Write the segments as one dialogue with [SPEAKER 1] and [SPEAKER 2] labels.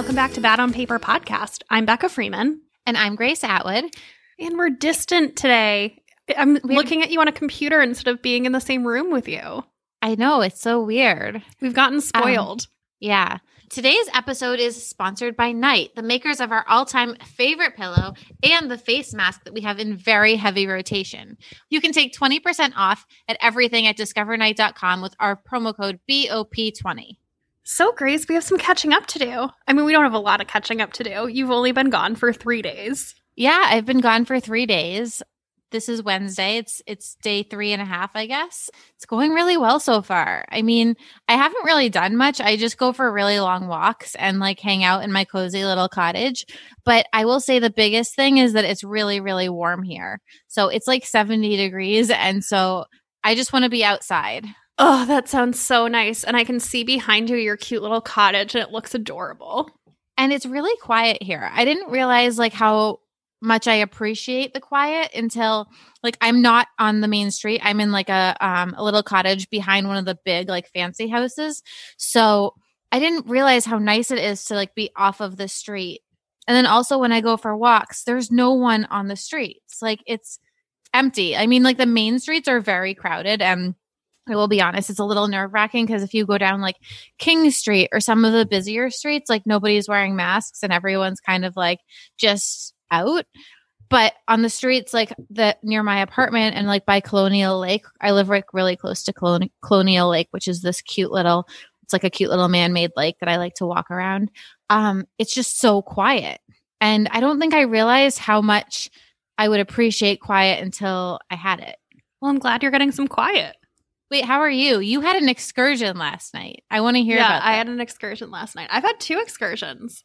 [SPEAKER 1] Welcome back to Bad on Paper podcast. I'm Becca Freeman.
[SPEAKER 2] And I'm Grace Atwood.
[SPEAKER 1] And we're distant today. I'm we're- looking at you on a computer instead of being in the same room with you.
[SPEAKER 2] I know. It's so weird.
[SPEAKER 1] We've gotten spoiled. Um,
[SPEAKER 2] yeah. Today's episode is sponsored by Night, the makers of our all time favorite pillow and the face mask that we have in very heavy rotation. You can take 20% off at everything at discovernight.com with our promo code BOP20.
[SPEAKER 1] So, Grace, we have some catching up to do. I mean, we don't have a lot of catching up to do. You've only been gone for three days.
[SPEAKER 2] Yeah, I've been gone for three days this is Wednesday. It's it's day three and a half, I guess. It's going really well so far. I mean, I haven't really done much. I just go for really long walks and like hang out in my cozy little cottage. But I will say the biggest thing is that it's really, really warm here. So it's like 70 degrees. And so I just want to be outside.
[SPEAKER 1] Oh, that sounds so nice. And I can see behind you your cute little cottage and it looks adorable.
[SPEAKER 2] And it's really quiet here. I didn't realize like how much I appreciate the quiet until like I'm not on the main street. I'm in like a um a little cottage behind one of the big like fancy houses. So I didn't realize how nice it is to like be off of the street. And then also when I go for walks, there's no one on the streets. Like it's empty. I mean like the main streets are very crowded and I will be honest, it's a little nerve wracking because if you go down like King Street or some of the busier streets, like nobody's wearing masks and everyone's kind of like just out. But on the streets like the near my apartment and like by colonial lake i live like really close to Colon- colonial lake which is this cute little it's like a cute little man-made lake that i like to walk around. Um it's just so quiet. And i don't think i realized how much i would appreciate quiet until i had it.
[SPEAKER 1] Well i'm glad you're getting some quiet
[SPEAKER 2] Wait, how are you? You had an excursion last night. I want to hear
[SPEAKER 1] yeah,
[SPEAKER 2] about that.
[SPEAKER 1] I had an excursion last night. I've had two excursions.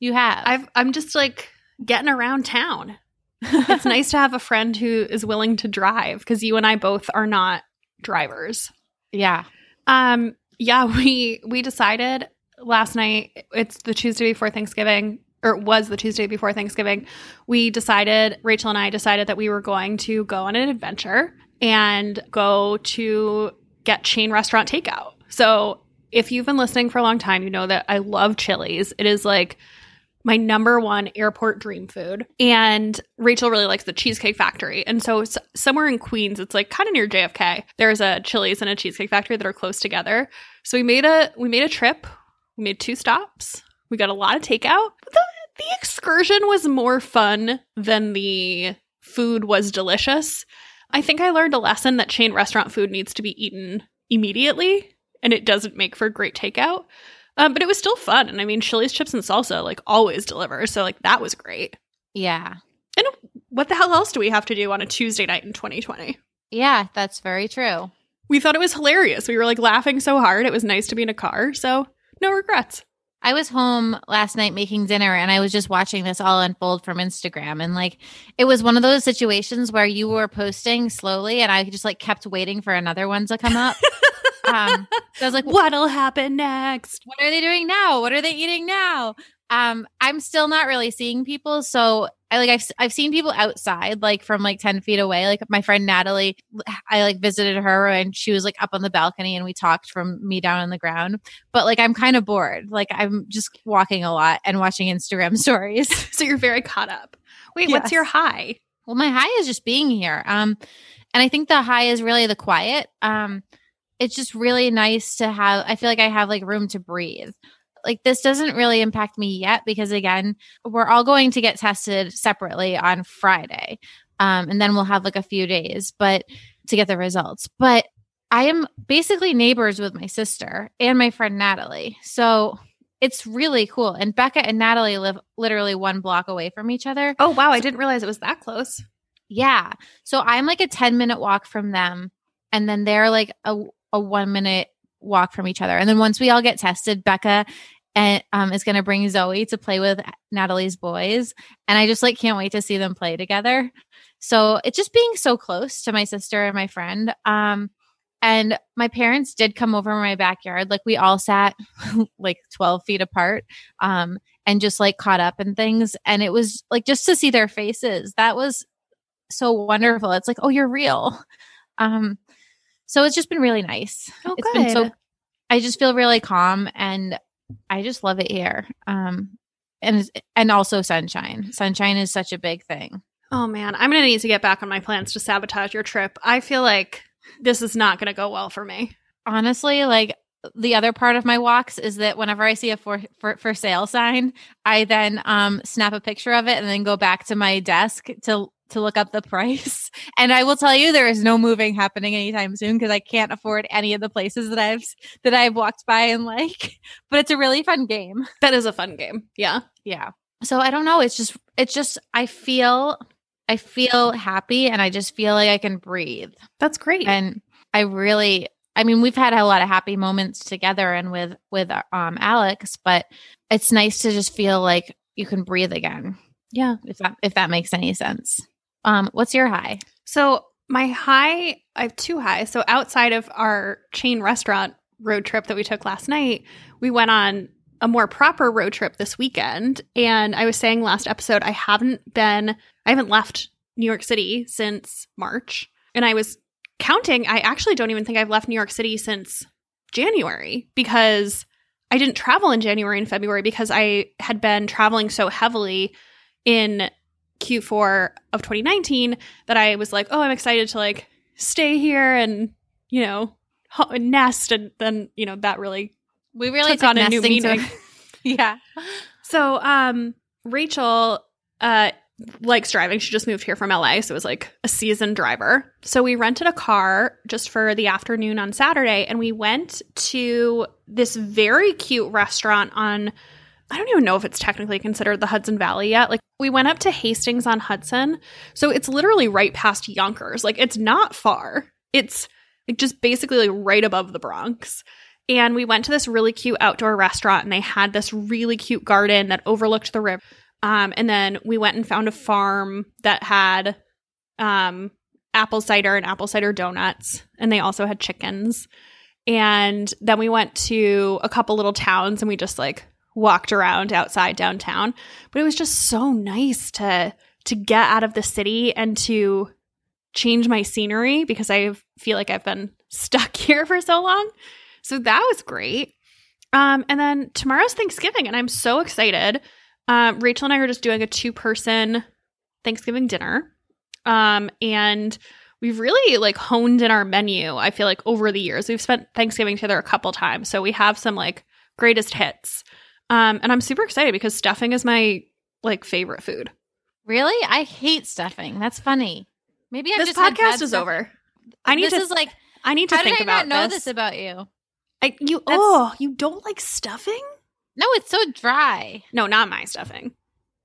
[SPEAKER 2] You have.
[SPEAKER 1] I've I'm just like getting around town. it's nice to have a friend who is willing to drive because you and I both are not drivers.
[SPEAKER 2] Yeah.
[SPEAKER 1] Um yeah, we we decided last night it's the Tuesday before Thanksgiving or it was the Tuesday before Thanksgiving. We decided Rachel and I decided that we were going to go on an adventure and go to get chain restaurant takeout. So, if you've been listening for a long time, you know that I love Chili's. It is like my number one airport dream food. And Rachel really likes the Cheesecake Factory. And so somewhere in Queens, it's like kind of near JFK. There's a Chili's and a Cheesecake Factory that are close together. So we made a we made a trip. We made two stops. We got a lot of takeout. The, the excursion was more fun than the food was delicious. I think I learned a lesson that chain restaurant food needs to be eaten immediately and it doesn't make for great takeout. Um, but it was still fun. And I mean, Chili's chips and salsa like always deliver. So like that was great.
[SPEAKER 2] Yeah.
[SPEAKER 1] And what the hell else do we have to do on a Tuesday night in 2020?
[SPEAKER 2] Yeah, that's very true.
[SPEAKER 1] We thought it was hilarious. We were like laughing so hard. It was nice to be in a car. So no regrets.
[SPEAKER 2] I was home last night making dinner and I was just watching this all unfold from Instagram. And like, it was one of those situations where you were posting slowly and I just like kept waiting for another one to come up.
[SPEAKER 1] Um, so I was like, what'll happen next?
[SPEAKER 2] What are they doing now? What are they eating now? Um, I'm still not really seeing people. So I like I've I've seen people outside, like from like 10 feet away. Like my friend Natalie, I like visited her and she was like up on the balcony and we talked from me down on the ground. But like I'm kind of bored. Like I'm just walking a lot and watching Instagram stories.
[SPEAKER 1] so you're very caught up. Wait, yes. what's your high?
[SPEAKER 2] Well, my high is just being here. Um, and I think the high is really the quiet. Um, it's just really nice to have i feel like i have like room to breathe like this doesn't really impact me yet because again we're all going to get tested separately on friday um, and then we'll have like a few days but to get the results. But i am basically neighbors with my sister and my friend natalie. So it's really cool. And becca and natalie live literally one block away from each other.
[SPEAKER 1] Oh wow. I didn't realize it was that close.
[SPEAKER 2] Yeah. So i'm like a 10 minute walk from them and then they're like a a one minute walk from each other. And then once we all get tested, Becca and um, is going to bring Zoe to play with Natalie's boys, and I just like can't wait to see them play together. So it's just being so close to my sister and my friend. Um, and my parents did come over my backyard. Like we all sat like 12 feet apart um, and just like caught up and things. And it was like just to see their faces, that was so wonderful. It's like, oh, you're real. Um, so it's just been really nice.
[SPEAKER 1] Oh,
[SPEAKER 2] it's
[SPEAKER 1] good.
[SPEAKER 2] been so I just feel really calm and I just love it here. Um, and and also sunshine. Sunshine is such a big thing.
[SPEAKER 1] Oh man, I'm gonna need to get back on my plans to sabotage your trip. I feel like this is not gonna go well for me.
[SPEAKER 2] Honestly, like the other part of my walks is that whenever I see a for, for for sale sign, I then um snap a picture of it and then go back to my desk to to look up the price. And I will tell you there is no moving happening anytime soon because I can't afford any of the places that I've that I've walked by and like. But it's a really fun game.
[SPEAKER 1] That is a fun game. Yeah.
[SPEAKER 2] Yeah. So I don't know, it's just it's just I feel I feel happy and I just feel like I can breathe.
[SPEAKER 1] That's great.
[SPEAKER 2] And I really I mean, we've had a lot of happy moments together and with with um Alex, but it's nice to just feel like you can breathe again.
[SPEAKER 1] Yeah.
[SPEAKER 2] If that if that makes any sense. Um, what's your high?
[SPEAKER 1] So my high, I have two highs. So outside of our chain restaurant road trip that we took last night, we went on a more proper road trip this weekend. And I was saying last episode, I haven't been, I haven't left New York City since March. And I was counting, I actually don't even think I've left New York City since January because I didn't travel in January and February because I had been traveling so heavily in Q4 of 2019 that I was like, oh, I'm excited to like stay here and, you know, nest. And then, you know, that really
[SPEAKER 2] we really
[SPEAKER 1] took on a new meaning.
[SPEAKER 2] To- yeah.
[SPEAKER 1] So, um, Rachel, uh, likes driving. She just moved here from LA, so it was like a seasoned driver. So we rented a car just for the afternoon on Saturday and we went to this very cute restaurant on I don't even know if it's technically considered the Hudson Valley yet. Like we went up to Hastings on Hudson. So it's literally right past Yonkers. Like it's not far. It's like just basically like right above the Bronx. And we went to this really cute outdoor restaurant and they had this really cute garden that overlooked the river. Um, and then we went and found a farm that had um, apple cider and apple cider donuts. And they also had chickens. And then we went to a couple little towns and we just like walked around outside downtown. But it was just so nice to to get out of the city and to change my scenery because I feel like I've been stuck here for so long. So that was great. Um, and then tomorrow's Thanksgiving, and I'm so excited. Um, Rachel and I are just doing a two person Thanksgiving dinner. Um, and we've really like honed in our menu. I feel like over the years, we've spent Thanksgiving together a couple times. So we have some like greatest hits. Um, and I'm super excited because stuffing is my like favorite food.
[SPEAKER 2] Really? I hate stuffing. That's funny. Maybe
[SPEAKER 1] i
[SPEAKER 2] this
[SPEAKER 1] podcast is stuff. over. I need
[SPEAKER 2] this
[SPEAKER 1] to.
[SPEAKER 2] is like.
[SPEAKER 1] I need to
[SPEAKER 2] how
[SPEAKER 1] think
[SPEAKER 2] did I
[SPEAKER 1] about
[SPEAKER 2] not know
[SPEAKER 1] this.
[SPEAKER 2] this about you.
[SPEAKER 1] I, you
[SPEAKER 2] That's-
[SPEAKER 1] oh you don't like stuffing?
[SPEAKER 2] No, it's so dry.
[SPEAKER 1] No, not my stuffing.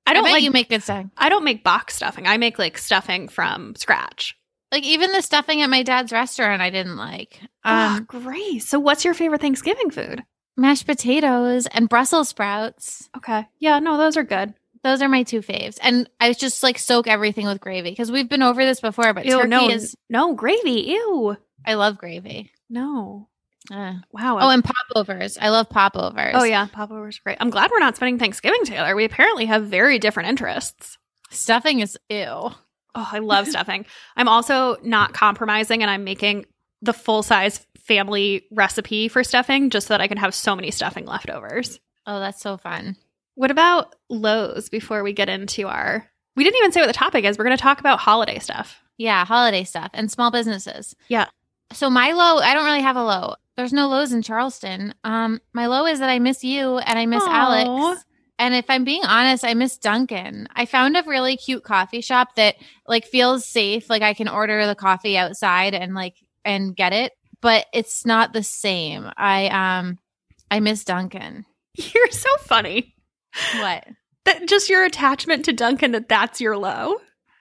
[SPEAKER 1] I
[SPEAKER 2] I
[SPEAKER 1] don't
[SPEAKER 2] bet
[SPEAKER 1] like.
[SPEAKER 2] you make good stuffing.
[SPEAKER 1] I don't make box stuffing. I make like stuffing from scratch.
[SPEAKER 2] Like even the stuffing at my dad's restaurant, I didn't like.
[SPEAKER 1] Um,
[SPEAKER 2] Um,
[SPEAKER 1] great. So, what's your favorite Thanksgiving food?
[SPEAKER 2] Mashed potatoes and Brussels sprouts.
[SPEAKER 1] Okay. Yeah. No, those are good.
[SPEAKER 2] Those are my two faves. And I just like soak everything with gravy because we've been over this before, but
[SPEAKER 1] Ew,
[SPEAKER 2] turkey
[SPEAKER 1] no,
[SPEAKER 2] is
[SPEAKER 1] no gravy. Ew.
[SPEAKER 2] I love gravy.
[SPEAKER 1] No.
[SPEAKER 2] Uh,
[SPEAKER 1] Wow.
[SPEAKER 2] oh, and popovers. I love popovers.
[SPEAKER 1] oh yeah, popovers are great. I'm glad we're not spending Thanksgiving together. We apparently have very different interests.
[SPEAKER 2] Stuffing is ew.
[SPEAKER 1] Oh, I love stuffing. I'm also not compromising, and I'm making the full size family recipe for stuffing just so that I can have so many stuffing leftovers.
[SPEAKER 2] Oh, that's so fun.
[SPEAKER 1] What about lows before we get into our? We didn't even say what the topic is. We're going to talk about holiday stuff.
[SPEAKER 2] Yeah, holiday stuff and small businesses.
[SPEAKER 1] Yeah.
[SPEAKER 2] So my low, I don't really have a low. There's no lows in Charleston. Um, my low is that I miss you and I miss
[SPEAKER 1] Aw.
[SPEAKER 2] Alex. And if I'm being honest, I miss Duncan. I found a really cute coffee shop that like feels safe. Like I can order the coffee outside and like and get it, but it's not the same. I um I miss Duncan.
[SPEAKER 1] You're so funny.
[SPEAKER 2] What?
[SPEAKER 1] That just your attachment to Duncan that that's your low.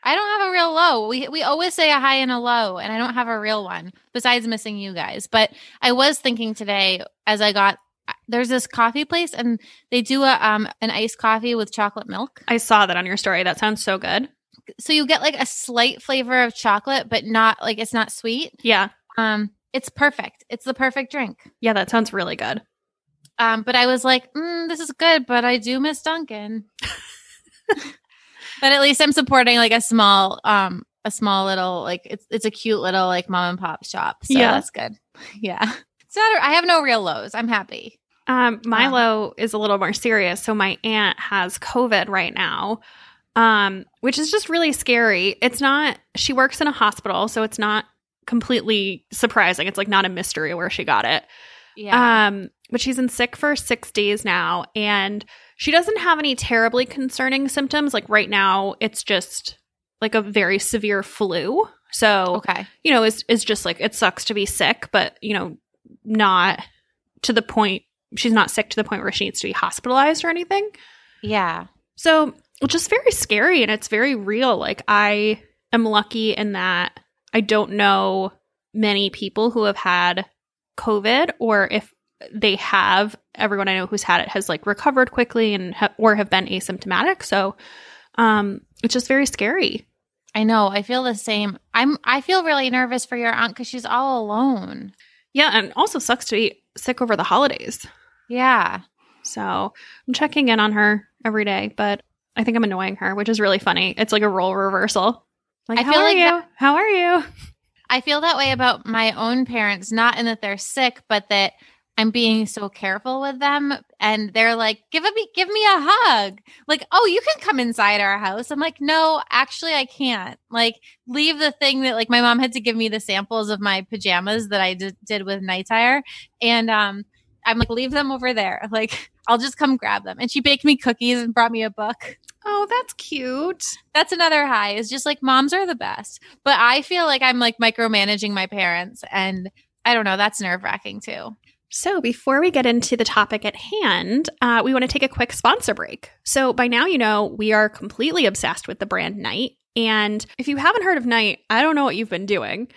[SPEAKER 2] I don't have a real low. We we always say a high and a low, and I don't have a real one besides missing you guys. But I was thinking today as I got there's this coffee place and they do a um an iced coffee with chocolate milk.
[SPEAKER 1] I saw that on your story. That sounds so good.
[SPEAKER 2] So you get like a slight flavor of chocolate, but not like it's not sweet.
[SPEAKER 1] Yeah.
[SPEAKER 2] Um, it's perfect. It's the perfect drink.
[SPEAKER 1] Yeah, that sounds really good.
[SPEAKER 2] Um, but I was like, mm, this is good, but I do miss Duncan. but at least I'm supporting like a small, um, a small little like it's it's a cute little like mom and pop shop. So
[SPEAKER 1] Yeah.
[SPEAKER 2] that's good. Yeah. It's not. I have no real lows. I'm happy.
[SPEAKER 1] Um, Milo is a little more serious. So my aunt has COVID right now, um, which is just really scary. It's not, she works in a hospital, so it's not completely surprising. It's like not a mystery where she got it.
[SPEAKER 2] Yeah.
[SPEAKER 1] Um, but she's in sick for six days now, and she doesn't have any terribly concerning symptoms. Like right now, it's just like a very severe flu. So,
[SPEAKER 2] okay.
[SPEAKER 1] you know, it's, it's just like it sucks to be sick, but, you know, not to the point, she's not sick to the point where she needs to be hospitalized or anything.
[SPEAKER 2] Yeah.
[SPEAKER 1] So it's just very scary and it's very real. Like, I am lucky in that I don't know many people who have had COVID, or if they have, everyone I know who's had it has like recovered quickly and ha- or have been asymptomatic. So um, it's just very scary.
[SPEAKER 2] I know. I feel the same. I'm I feel really nervous for your aunt cuz she's all alone.
[SPEAKER 1] Yeah, and also sucks to be sick over the holidays.
[SPEAKER 2] Yeah.
[SPEAKER 1] So I'm checking in on her every day, but I think I'm annoying her, which is really funny. It's like a role reversal. Like,
[SPEAKER 2] I
[SPEAKER 1] how
[SPEAKER 2] feel
[SPEAKER 1] are
[SPEAKER 2] like
[SPEAKER 1] you?
[SPEAKER 2] that-
[SPEAKER 1] how are you?
[SPEAKER 2] I feel that way about my own parents, not in that they're sick, but that I'm being so careful with them and they're like, "Give a me give me a hug." Like, "Oh, you can come inside our house." I'm like, "No, actually I can't." Like, leave the thing that like my mom had to give me the samples of my pajamas that I did, did with night tire and um I'm like, "Leave them over there." Like, I'll just come grab them. And she baked me cookies and brought me a book.
[SPEAKER 1] Oh, that's cute.
[SPEAKER 2] That's another high. Is just like moms are the best. But I feel like I'm like micromanaging my parents and I don't know, that's nerve-wracking too.
[SPEAKER 1] So, before we get into the topic at hand, uh, we want to take a quick sponsor break. So, by now, you know, we are completely obsessed with the brand Night. And if you haven't heard of Night, I don't know what you've been doing.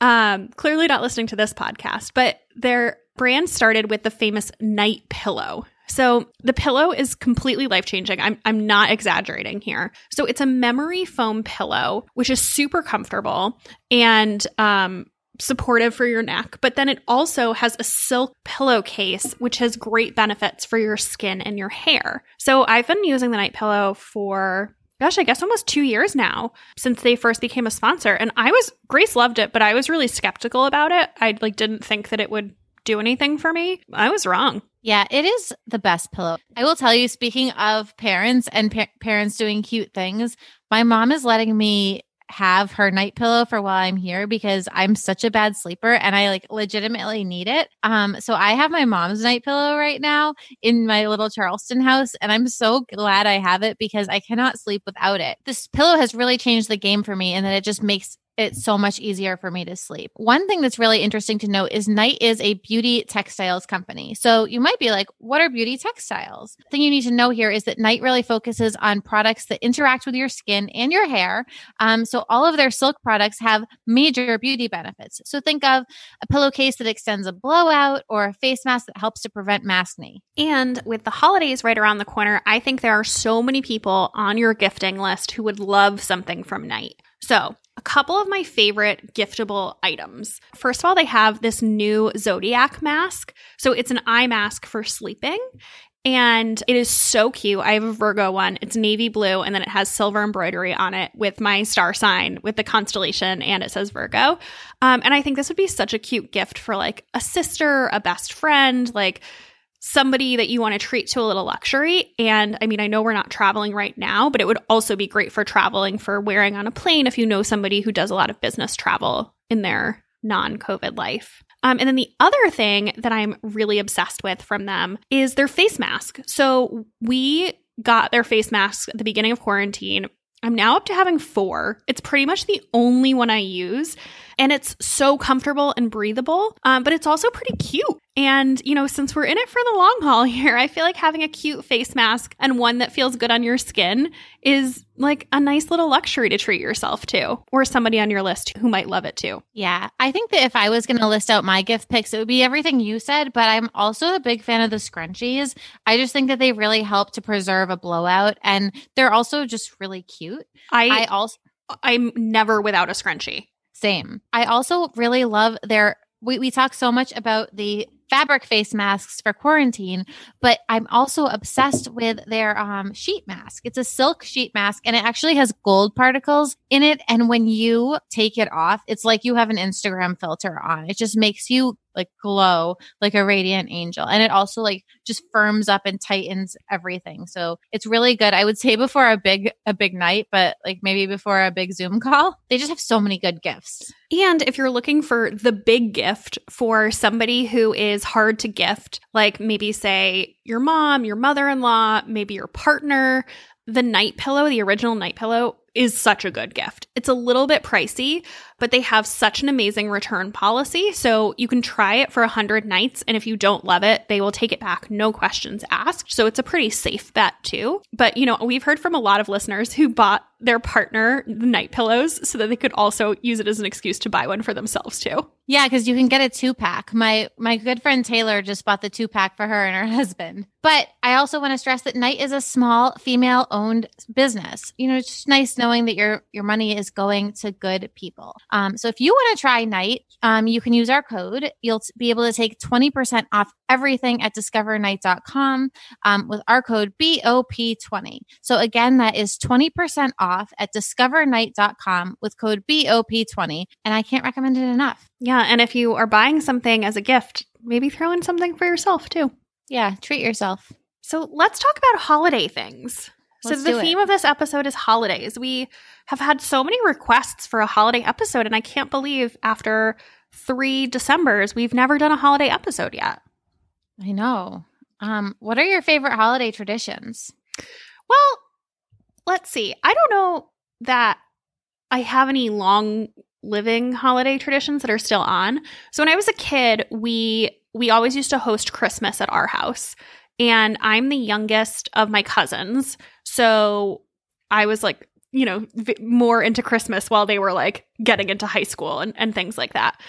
[SPEAKER 1] Um, clearly, not listening to this podcast, but their brand started with the famous Night Pillow. So, the pillow is completely life changing. I'm, I'm not exaggerating here. So, it's a memory foam pillow, which is super comfortable and um, supportive for your neck, but then it also has a silk pillowcase, which has great benefits for your skin and your hair. So I've been using the night pillow for gosh, I guess almost two years now since they first became a sponsor. And I was Grace loved it, but I was really skeptical about it. I like didn't think that it would do anything for me. I was wrong.
[SPEAKER 2] Yeah, it is the best pillow. I will tell you, speaking of parents and pa- parents doing cute things, my mom is letting me have her night pillow for while I'm here because I'm such a bad sleeper and I like legitimately need it. Um so I have my mom's night pillow right now in my little Charleston house and I'm so glad I have it because I cannot sleep without it. This pillow has really changed the game for me and that it just makes it's so much easier for me to sleep. One thing that's really interesting to note is Night is a beauty textiles company. So you might be like, what are beauty textiles? The thing you need to know here is that Night really focuses on products that interact with your skin and your hair. Um, so all of their silk products have major beauty benefits. So think of a pillowcase that extends a blowout or a face mask that helps to prevent maskne.
[SPEAKER 1] And with the holidays right around the corner, I think there are so many people on your gifting list who would love something from Night. So, a couple of my favorite giftable items. First of all, they have this new Zodiac mask. So, it's an eye mask for sleeping. And it is so cute. I have a Virgo one. It's navy blue, and then it has silver embroidery on it with my star sign, with the constellation, and it says Virgo. Um, and I think this would be such a cute gift for like a sister, a best friend, like somebody that you want to treat to a little luxury. And I mean, I know we're not traveling right now, but it would also be great for traveling for wearing on a plane if you know somebody who does a lot of business travel in their non COVID life. Um, and then the other thing that I'm really obsessed with from them is their face mask. So we got their face masks at the beginning of quarantine. I'm now up to having four. It's pretty much the only one I use. And it's so comfortable and breathable, um, but it's also pretty cute. And, you know, since we're in it for the long haul here, I feel like having a cute face mask and one that feels good on your skin is like a nice little luxury to treat yourself to, or somebody on your list who might love it too.
[SPEAKER 2] Yeah, I think that if I was going to list out my gift picks, it would be everything you said, but I'm also a big fan of the scrunchies. I just think that they really help to preserve a blowout and they're also just really cute. I
[SPEAKER 1] I,
[SPEAKER 2] also
[SPEAKER 1] I'm never without a scrunchie.
[SPEAKER 2] Same. I also really love their. We, we talk so much about the fabric face masks for quarantine, but I'm also obsessed with their um, sheet mask. It's a silk sheet mask and it actually has gold particles in it. And when you take it off, it's like you have an Instagram filter on. It just makes you like glow like a radiant angel. And it also like just firms up and tightens everything. So it's really good. I would say before a big a big night, but like maybe before a big Zoom call. They just have so many good gifts.
[SPEAKER 1] And if you're looking for the big gift for somebody who is hard to gift, like maybe say your mom, your mother-in-law, maybe your partner, the night pillow, the original night pillow is such a good gift. It's a little bit pricey, but they have such an amazing return policy. So you can try it for 100 nights. And if you don't love it, they will take it back, no questions asked. So it's a pretty safe bet too. But, you know, we've heard from a lot of listeners who bought their partner the night pillows so that they could also use it as an excuse to buy one for themselves too.
[SPEAKER 2] Yeah, because you can get a two pack. My my good friend Taylor just bought the two pack for her and her husband. But I also want to stress that Night is a small female owned business. You know, it's just nice knowing that your your money is going to good people. Um, so if you want to try Night, um, you can use our code. You'll be able to take 20% off everything at discovernight.com um, with our code BOP20. So again, that is 20% off at discovernight.com with code BOP20. And I can't recommend it enough.
[SPEAKER 1] Yeah. And if you are buying something as a gift, maybe throw in something for yourself too.
[SPEAKER 2] Yeah, treat yourself.
[SPEAKER 1] So let's talk about holiday things.
[SPEAKER 2] Let's
[SPEAKER 1] so the theme of this episode is holidays. We have had so many requests for a holiday episode, and I can't believe after three Decembers, we've never done a holiday episode yet.
[SPEAKER 2] I know. Um, what are your favorite holiday traditions?
[SPEAKER 1] Well, let's see. I don't know that I have any long living holiday traditions that are still on. So when I was a kid, we we always used to host Christmas at our house. And I'm the youngest of my cousins. So I was like, you know, v- more into Christmas while they were like getting into high school and, and things like that.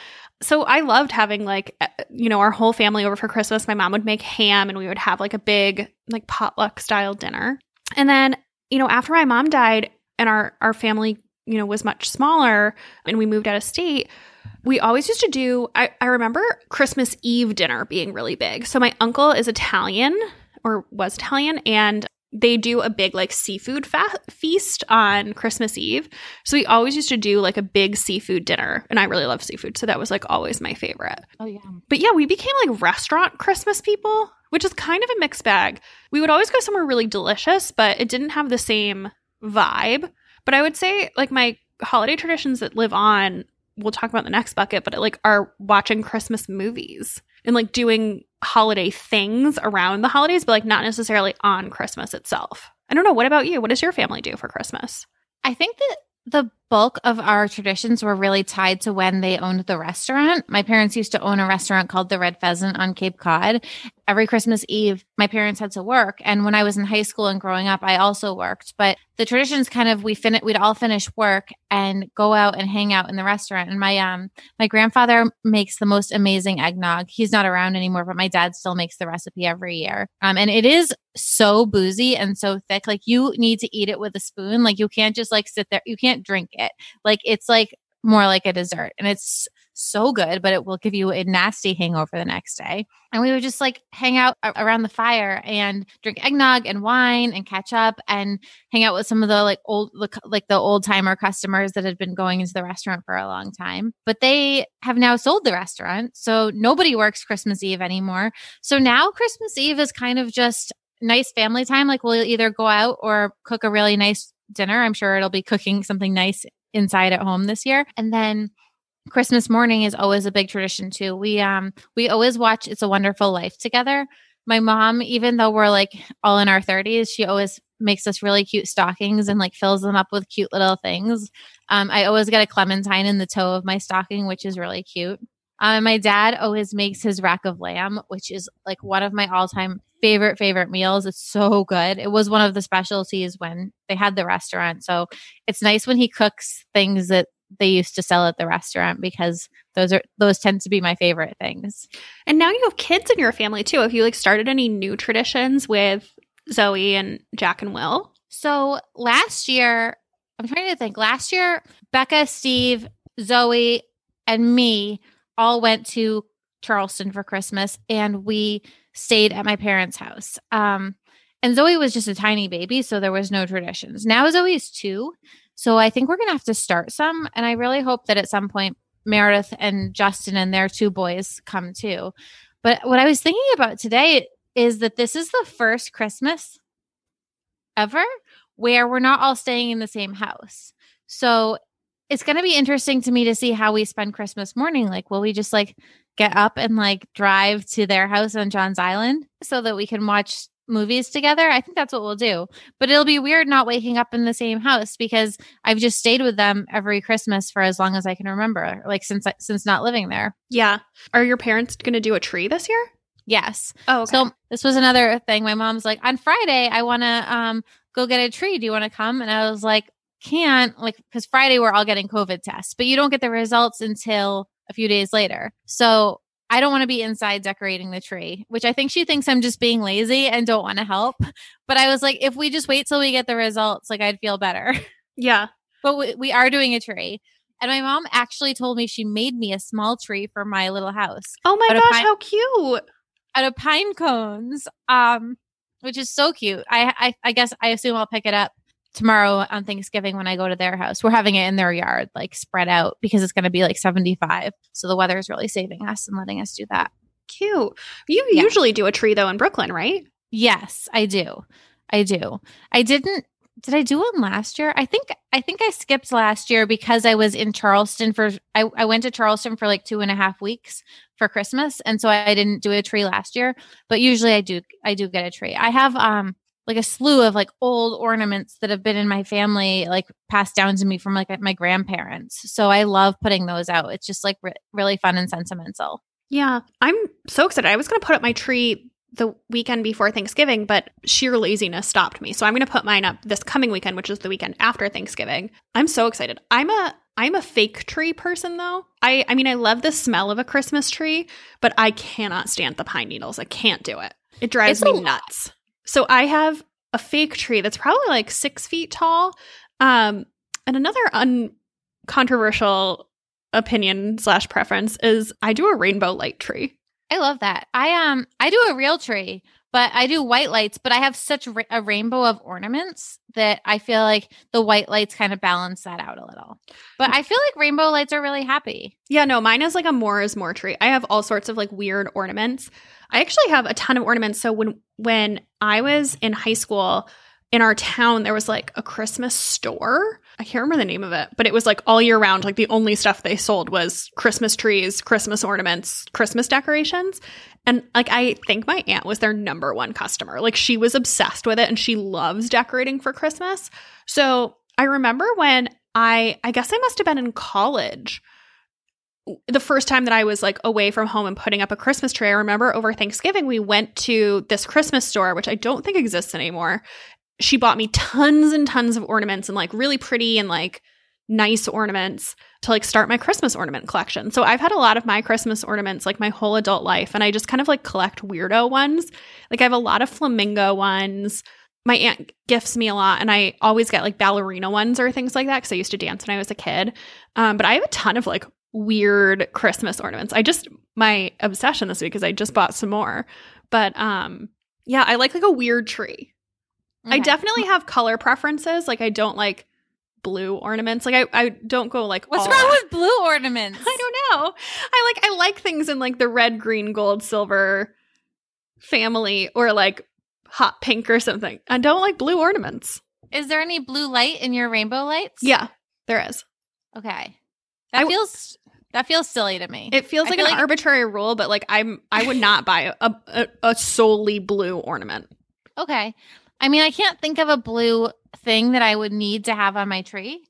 [SPEAKER 1] So I loved having like, uh, you know, our whole family over for Christmas. My mom would make ham and we would have like a big, like potluck style dinner. And then, you know, after my mom died and our, our family, you know, was much smaller and we moved out of state, we always used to do I, I remember christmas eve dinner being really big so my uncle is italian or was italian and they do a big like seafood fa- feast on christmas eve. So we always used to do like a big seafood dinner and i really love seafood so that was like always my favorite.
[SPEAKER 2] Oh yeah.
[SPEAKER 1] but yeah we became like restaurant christmas people which is kind of a mixed bag. We would always go somewhere really delicious but it didn't have the same vibe. But i would say like my holiday traditions that live on we'll talk about the next bucket, but like are watching Christmas movies and like doing holiday things around the holidays, but like not necessarily on Christmas itself. I don't know. What about you? What does your family do for Christmas?
[SPEAKER 2] I think that the bulk of our traditions were really tied to when they owned the restaurant. My parents used to own a restaurant called the Red Pheasant on Cape Cod. Every Christmas Eve, my parents had to work. And when I was in high school and growing up, I also worked. But the traditions kind of we fin we'd all finish work and go out and hang out in the restaurant. And my um my grandfather makes the most amazing eggnog. He's not around anymore, but my dad still makes the recipe every year. Um and it is so boozy and so thick. Like you need to eat it with a spoon. Like you can't just like sit there. You can't drink it. Like it's like more like a dessert and it's so good, but it will give you a nasty hangover the next day. And we would just like hang out around the fire and drink eggnog and wine and catch up and hang out with some of the like old, like the old timer customers that had been going into the restaurant for a long time. But they have now sold the restaurant. So nobody works Christmas Eve anymore. So now Christmas Eve is kind of just nice family time. Like we'll either go out or cook a really nice dinner. I'm sure it'll be cooking something nice inside at home this year. And then Christmas morning is always a big tradition too. We um we always watch It's a Wonderful Life together. My mom, even though we're like all in our 30s, she always makes us really cute stockings and like fills them up with cute little things. Um, I always get a clementine in the toe of my stocking, which is really cute. Um, my dad always makes his rack of lamb, which is like one of my all time favorite, favorite meals. It's so good. It was one of the specialties when they had the restaurant. So it's nice when he cooks things that they used to sell at the restaurant because those are those tend to be my favorite things.
[SPEAKER 1] And now you have kids in your family too. Have you like started any new traditions with Zoe and Jack and Will?
[SPEAKER 2] So last year, I'm trying to think. Last year, Becca, Steve, Zoe, and me all went to Charleston for Christmas, and we stayed at my parents' house. Um, and Zoe was just a tiny baby, so there was no traditions. Now Zoe's two, so I think we're gonna have to start some. And I really hope that at some point Meredith and Justin and their two boys come too. But what I was thinking about today is that this is the first Christmas ever where we're not all staying in the same house. So it's going to be interesting to me to see how we spend Christmas morning. Like, will we just like get up and like drive to their house on John's Island so that we can watch movies together? I think that's what we'll do. But it'll be weird not waking up in the same house because I've just stayed with them every Christmas for as long as I can remember, like since since not living there.
[SPEAKER 1] Yeah. Are your parents going to do a tree this year?
[SPEAKER 2] Yes.
[SPEAKER 1] Oh, okay.
[SPEAKER 2] So this was another thing. My mom's like, on Friday, I want to um go get a tree. Do you want to come? And I was like, can't like because Friday we're all getting COVID tests, but you don't get the results until a few days later. So I don't want to be inside decorating the tree, which I think she thinks I'm just being lazy and don't want to help. But I was like, if we just wait till we get the results, like I'd feel better.
[SPEAKER 1] yeah.
[SPEAKER 2] But we, we are doing a tree. And my mom actually told me she made me a small tree for my little house.
[SPEAKER 1] Oh my gosh,
[SPEAKER 2] pine-
[SPEAKER 1] how cute.
[SPEAKER 2] out of pine cones, um, which is so cute. I, I I guess I assume I'll pick it up tomorrow on Thanksgiving when I go to their house. We're having it in their yard, like spread out because it's going to be like 75. So the weather is really saving us and letting us do that.
[SPEAKER 1] Cute. You
[SPEAKER 2] Yeah.
[SPEAKER 1] usually do a tree though in Brooklyn, right?
[SPEAKER 2] Yes, I do. I do. I didn't did I do one last year? I think I think I skipped last year because I was in Charleston for I, I went to Charleston for like two and a half weeks for Christmas. And so I didn't do a tree last year. But usually I do I do get a tree. I have um like a slew of like old ornaments that have been in my family, like passed down to me from like my grandparents. So I love putting those out. It's just like re- really fun and sentimental.
[SPEAKER 1] Yeah. I'm so excited. I was going to put up my tree the weekend before Thanksgiving, but sheer laziness stopped me. So I'm going to put mine up this coming weekend, which is the weekend after Thanksgiving. I'm so excited. I'm a I'm a fake tree person though. I I mean I love the smell of a Christmas tree, but I cannot stand the pine needles. I can't do it. It drives
[SPEAKER 2] It's
[SPEAKER 1] me nuts. So I have a fake tree that's probably like six feet tall. Um, and another uncontroversial opinion slash preference is I do a rainbow light tree.
[SPEAKER 2] I love that. I um I do a real tree, but I do white lights, but I have such ra- a rainbow of ornaments that I feel like the white lights kind of balance that out a little. But I feel like rainbow lights are really happy.
[SPEAKER 1] Yeah, no, mine is like a more is more tree. I have all sorts of like weird ornaments. I actually have a ton of ornaments. So when when I was in high school, in our town there was like a Christmas store. I can't remember the name of it, but it was like all year round. Like the only stuff they sold was Christmas trees, Christmas ornaments, Christmas decorations. And like I think my aunt was their number one customer. Like she was obsessed with it and she loves decorating for Christmas. So I remember when I I guess I must have been in college the first time that I was like away from home and putting up a Christmas tree, I remember over Thanksgiving, we went to this Christmas store, which I don't think exists anymore. She bought me tons and tons of ornaments and like really pretty and like nice ornaments to like start my Christmas ornament collection. So I've had a lot of my Christmas ornaments like my whole adult life and I just kind of like collect weirdo ones. Like I have a lot of flamingo ones. My aunt gifts me a lot and I always get like ballerina ones or things like that because I used to dance when I was a kid. Um, but I have a ton of like weird Christmas ornaments. I just my obsession this week is I just bought some more. But um yeah, I like like a weird tree. I
[SPEAKER 2] mm-hmm.
[SPEAKER 1] definitely have color preferences. Like I don't like blue ornaments. Like I, I don't go like
[SPEAKER 2] What's wrong
[SPEAKER 1] out.
[SPEAKER 2] with blue ornaments?
[SPEAKER 1] I don't know. I like I like things in like the red, green, gold, silver family or like hot pink or something. I don't like blue ornaments.
[SPEAKER 2] Is there any blue light in your rainbow lights?
[SPEAKER 1] Yeah, there is.
[SPEAKER 2] Okay. That
[SPEAKER 1] w-
[SPEAKER 2] feels that feels silly to me.
[SPEAKER 1] It feels
[SPEAKER 2] I
[SPEAKER 1] like
[SPEAKER 2] feel
[SPEAKER 1] an
[SPEAKER 2] like-
[SPEAKER 1] arbitrary rule, but like I'm I would not buy a, a a solely blue ornament.
[SPEAKER 2] Okay. I mean, I can't think of a blue thing that I would need to have on my tree,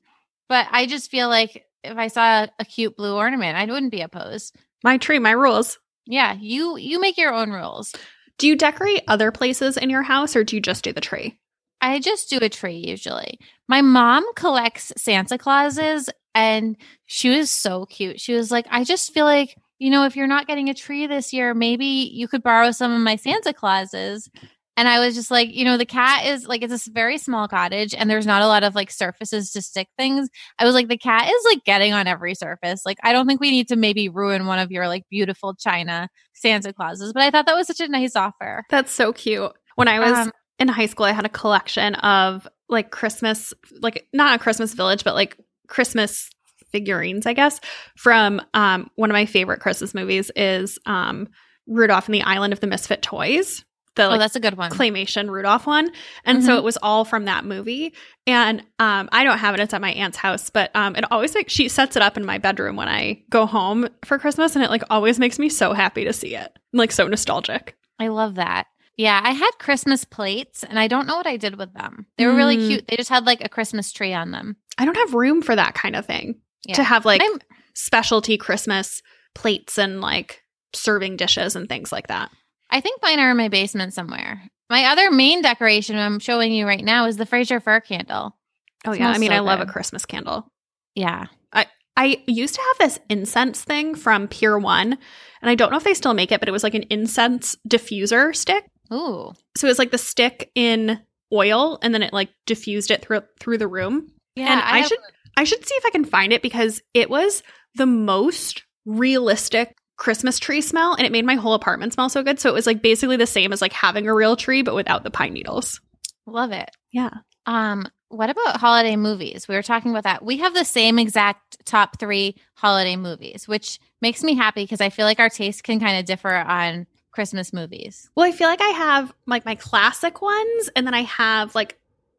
[SPEAKER 2] but I just feel like if I saw a, a cute blue ornament, I wouldn't be opposed.
[SPEAKER 1] My tree, my rules.
[SPEAKER 2] Yeah, you you make your own rules.
[SPEAKER 1] Do you decorate other places in your house or do you just do the tree?
[SPEAKER 2] I just do a tree usually. My mom collects Santa Clauses and she was so cute. She was like, I just feel like, you know, if you're not getting a tree this year, maybe you could borrow some of my Santa Clauses. And I was just like, you know, the cat is like, it's a very small cottage and there's not a lot of like surfaces to stick things. I was like, the cat is like getting on every surface. Like, I don't think we need to maybe ruin one of your like beautiful China Santa Clauses. But I thought that was such a nice offer.
[SPEAKER 1] That's so cute. When I was
[SPEAKER 2] Um,
[SPEAKER 1] in high school, I had a collection of like Christmas, like not a Christmas village, but like Christmas figurines, I guess, from um, one of my favorite Christmas movies is um, Rudolph and the Island of the Misfit Toys. The
[SPEAKER 2] oh,
[SPEAKER 1] like,
[SPEAKER 2] that's a good one.
[SPEAKER 1] claymation Rudolph one. And so
[SPEAKER 2] Mhm.
[SPEAKER 1] it was all from that movie. And um, I don't have it. It's at my aunt's house, but um, it always like she sets it up in my bedroom when I go home for Christmas, and it like always makes me so happy to see it. I'm, like so nostalgic.
[SPEAKER 2] I love that. Yeah, I had Christmas plates and I don't know what I did with them. They were really
[SPEAKER 1] Mm.
[SPEAKER 2] cute. They just had like a Christmas tree on them.
[SPEAKER 1] I don't have room for that kind of thing
[SPEAKER 2] Yeah.
[SPEAKER 1] to have like
[SPEAKER 2] I'm-
[SPEAKER 1] specialty Christmas plates and like serving dishes and things like that.
[SPEAKER 2] I think mine are in my basement somewhere. My other main decoration I'm showing you right now is the Fraser fir candle.
[SPEAKER 1] Oh yeah, I mean
[SPEAKER 2] so
[SPEAKER 1] I love a. Christmas candle.
[SPEAKER 2] Yeah.
[SPEAKER 1] I I used to have this incense thing from Pier One, and I don't know if they still make it, but it was like an incense diffuser stick.
[SPEAKER 2] Ooh.
[SPEAKER 1] So it was like the stick in oil, and then it like diffused it through through the room.
[SPEAKER 2] Yeah.
[SPEAKER 1] And I
[SPEAKER 2] have-
[SPEAKER 1] should- I should see if I can find it because it was the most realistic Christmas tree smell, and it made my whole apartment smell so good. So it was like basically the same as like having a real tree, but without the pine needles.
[SPEAKER 2] love it.
[SPEAKER 1] Yeah.
[SPEAKER 2] Um, what about holiday movies? We were talking about that. We have the same exact top three holiday movies, which makes me happy because I feel like our taste can kind of differ on Christmas movies.
[SPEAKER 1] Well, I feel like I have like my classic ones, and then I have like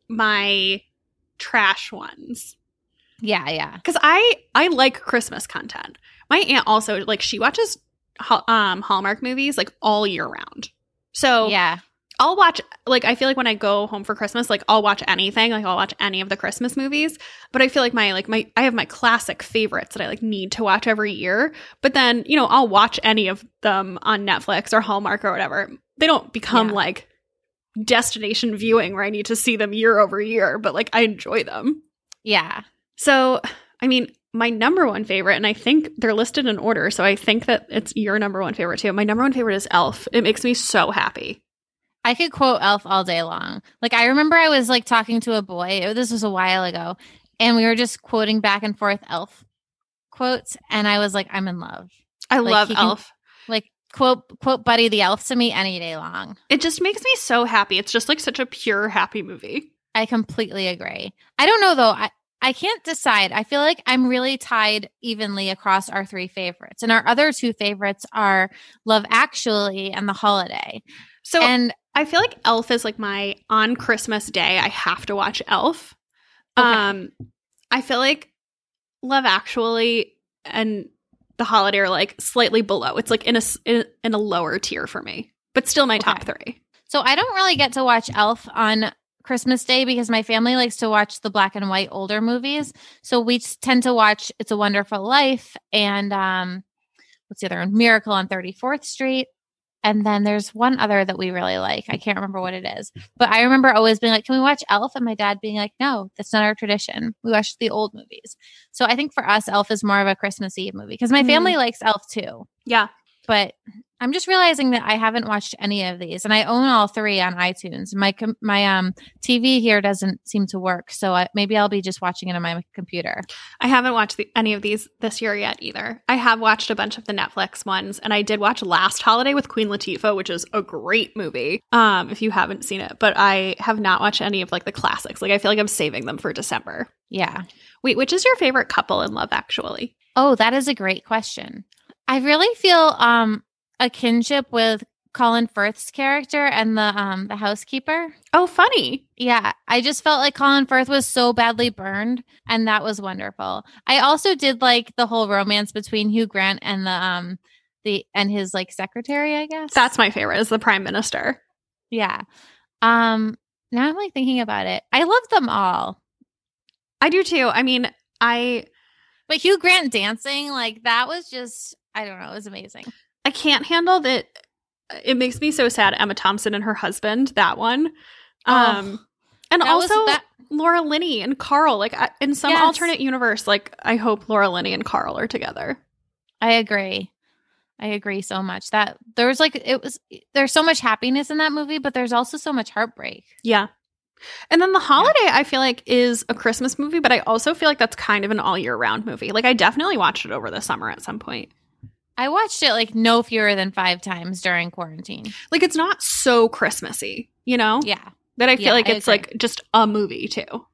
[SPEAKER 1] my trash ones.
[SPEAKER 2] Yeah, yeah.
[SPEAKER 1] because I I like Christmas content. My aunt also like she watches um Hallmark movies like all year round. So
[SPEAKER 2] Yeah.
[SPEAKER 1] I'll watch like I feel like when I go home for Christmas, like I'll watch anything, like I'll watch any of the Christmas movies. But I feel like my like my I have my classic favorites that I like need to watch every year. But then you know I'll watch any of them on Netflix or Hallmark or whatever. They don't become
[SPEAKER 2] Yeah.
[SPEAKER 1] like destination viewing where I need to see them year over year. But like I enjoy them.
[SPEAKER 2] Yeah.
[SPEAKER 1] So, I mean, my number one favorite, and I think they're listed in order, so I think that it's your number one favorite too. My number one favorite is Elf. It makes me so happy.
[SPEAKER 2] I could quote Elf all day long. Like I remember I was like talking to a boy. This was a while ago, and we were just quoting back and forth Elf quotes, and I was like, I'm in love.
[SPEAKER 1] I
[SPEAKER 2] Like,
[SPEAKER 1] love
[SPEAKER 2] he can-
[SPEAKER 1] Elf.
[SPEAKER 2] Like quote quote Buddy the Elf to me any day long.
[SPEAKER 1] It just makes me so happy. It's just like such a pure, happy movie.
[SPEAKER 2] I completely agree. I don't know though. I I can't decide. I feel like I'm really tied evenly across our three favorites, and our other two favorites are Love Actually and The Holiday.
[SPEAKER 1] So
[SPEAKER 2] and
[SPEAKER 1] I feel like Elf is like my on Christmas day, I have to watch Elf.
[SPEAKER 2] Okay.
[SPEAKER 1] Um, I feel like Love Actually and The Holiday are like slightly below. It's like in a in, in a lower tier for me, but still my top three.
[SPEAKER 2] So I don't really get to watch Elf on Christmas Day because my family likes to watch the black and white older movies. So we tend to watch It's a Wonderful Life and um what's the other one? Miracle on 34th Street. And then there's one other that we really like. I can't remember what it is. But I remember always being like, Can we watch Elf? And my dad being like, No, that's not our tradition. We watch the old movies. So I think for us, Elf is more of a Christmas Eve movie because my
[SPEAKER 1] Mm.
[SPEAKER 2] family likes Elf too
[SPEAKER 1] Yeah.
[SPEAKER 2] But I'm just realizing that I haven't watched any of these, and I own all three on iTunes. My my um TV here doesn't seem to work, so I, maybe I'll be just watching it on my computer.
[SPEAKER 1] I haven't watched the, any of these this year yet either. I have watched a bunch of the Netflix ones, and I did watch Last Holiday with Queen Latifah, which is a great movie. Um, if you haven't seen it, but I have not watched any of like the classics. Like I feel like I'm saving them for December.
[SPEAKER 2] Yeah.
[SPEAKER 1] Wait, which is your favorite couple in Love Actually?
[SPEAKER 2] Oh, that is a great question. I really feel um a kinship with Colin Firth's character and the um the housekeeper.
[SPEAKER 1] Oh, funny.
[SPEAKER 2] Yeah, I just felt like Colin Firth was so badly burned, and that was wonderful. I also did like the whole romance between Hugh Grant and the um the and his like secretary. I guess
[SPEAKER 1] That's my favorite. Is the Prime Minister.
[SPEAKER 2] yeah. Um, now I'm like thinking about it. I love them all,
[SPEAKER 1] I do too. I mean, I
[SPEAKER 2] but Hugh Grant dancing like that was just I don't know, it was amazing.
[SPEAKER 1] I can't handle that. It makes me so sad. Emma Thompson and her husband. That one. Um, and
[SPEAKER 2] That
[SPEAKER 1] also
[SPEAKER 2] that
[SPEAKER 1] Laura Linney and Karl. Like I, in some
[SPEAKER 2] Yes.
[SPEAKER 1] alternate universe, like I hope Laura Linney and Karl are together.
[SPEAKER 2] I agree. I agree so much that there was like it was there's so much happiness in that movie, but there's also so much heartbreak.
[SPEAKER 1] Yeah. And then the holiday, I feel like is a Christmas movie, but I also feel like that's kind of an all year round movie. Like I definitely watched it over the summer at some point.
[SPEAKER 2] I watched it like no fewer than five times during quarantine.
[SPEAKER 1] Like it's not so Christmassy, you know?
[SPEAKER 2] Yeah.
[SPEAKER 1] That I feel
[SPEAKER 2] Yeah,
[SPEAKER 1] like it's like just a movie too.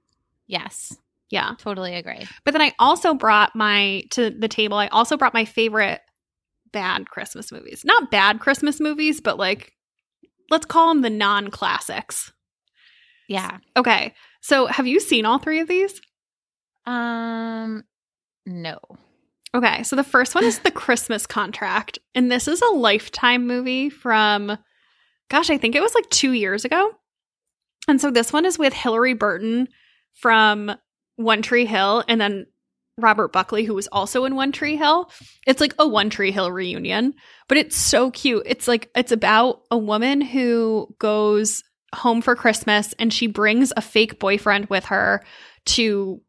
[SPEAKER 2] Yes.
[SPEAKER 1] Yeah.
[SPEAKER 2] Totally agree.
[SPEAKER 1] But then I also brought my to the table. I also brought my favorite bad Christmas movies. Not bad Christmas movies, but like let's call them the non-classics.
[SPEAKER 2] Yeah.
[SPEAKER 1] Okay. So, have you seen all three of these?
[SPEAKER 2] Um no.
[SPEAKER 1] Okay. So, the first one is The Christmas Contract, and this is a lifetime movie from gosh, I think it was like 2 years ago. And so this one is with Hilarie Burton from One Tree Hill and then Robert Buckley, who was also in One Tree Hill. It's like a One Tree Hill reunion, but it's so cute. It's like, it's about a woman who goes home for Christmas and she brings a fake boyfriend with her to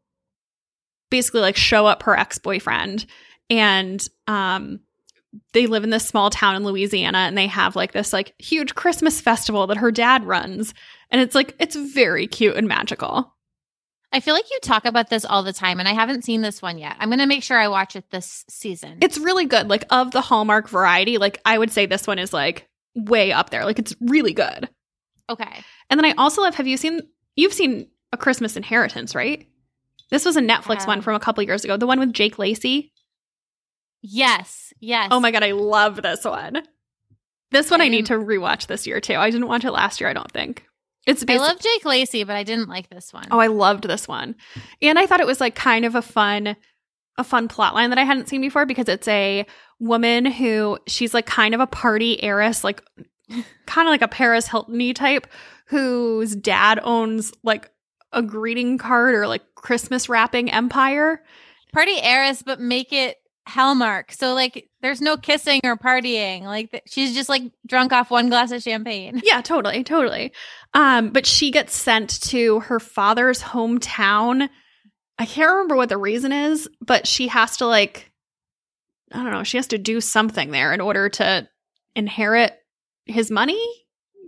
[SPEAKER 1] basically like show up her ex boyfriend. And, um, they live in this small town in Louisiana and they have like this like huge Christmas festival that her dad runs. And it's like, it's very cute and magical.
[SPEAKER 2] I feel like you talk about this all the time, and I haven't seen this one yet. I'm going to make sure I watch it this season.
[SPEAKER 1] It's really good. Like, of the Hallmark variety, like, I would say this one is like way up there. Like, it's really good.
[SPEAKER 2] okay.
[SPEAKER 1] And then I also love, have you seen, you've seen A Christmas Inheritance, right? This was a Netflix one uh-huh. from a couple years ago, the one with Jake Lacy.
[SPEAKER 2] Yes. Yes.
[SPEAKER 1] Oh my God, I love this one. This one I,
[SPEAKER 2] I
[SPEAKER 1] need to rewatch this year too. I didn't watch it last year, I don't think. It's
[SPEAKER 2] I love Jake Lacy, but I didn't like this one.
[SPEAKER 1] Oh, I loved this one. And I thought it was like kind of a fun a fun plot line that I hadn't seen before because it's a woman who she's like kind of a party heiress, like kind of like a Paris Hilton type, whose dad owns like a greeting card or like Christmas wrapping empire.
[SPEAKER 2] Party heiress, but make it Hallmark. So like, there's no kissing or partying. Like, th- she's just like drunk off one glass of champagne.
[SPEAKER 1] Yeah, totally, totally. Um, but she gets sent to her father's hometown. I can't remember what the reason is, but she has to like I don't know, she has to do something there in order to inherit his money.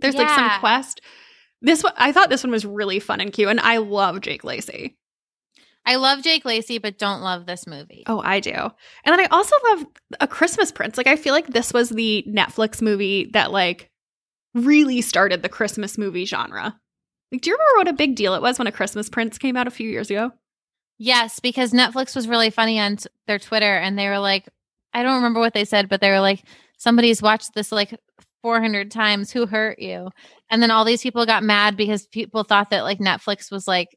[SPEAKER 1] There's like some quest. This one I thought this one was really fun and cute, and I love Jake Lacy.
[SPEAKER 2] I love Jake Lacy, but don't love this movie.
[SPEAKER 1] Oh, I do. And then I also love A Christmas Prince. Like I feel like this was the Netflix movie that like really started the Christmas movie genre. Like, do you remember what a big deal it was when A Christmas Prince came out a few years ago?
[SPEAKER 2] Yes, because Netflix was really funny on t- their Twitter and they were like, I don't remember what they said, but they were like, somebody's watched this like 400 times. Who hurt you? And then all these people got mad because people thought that like Netflix was like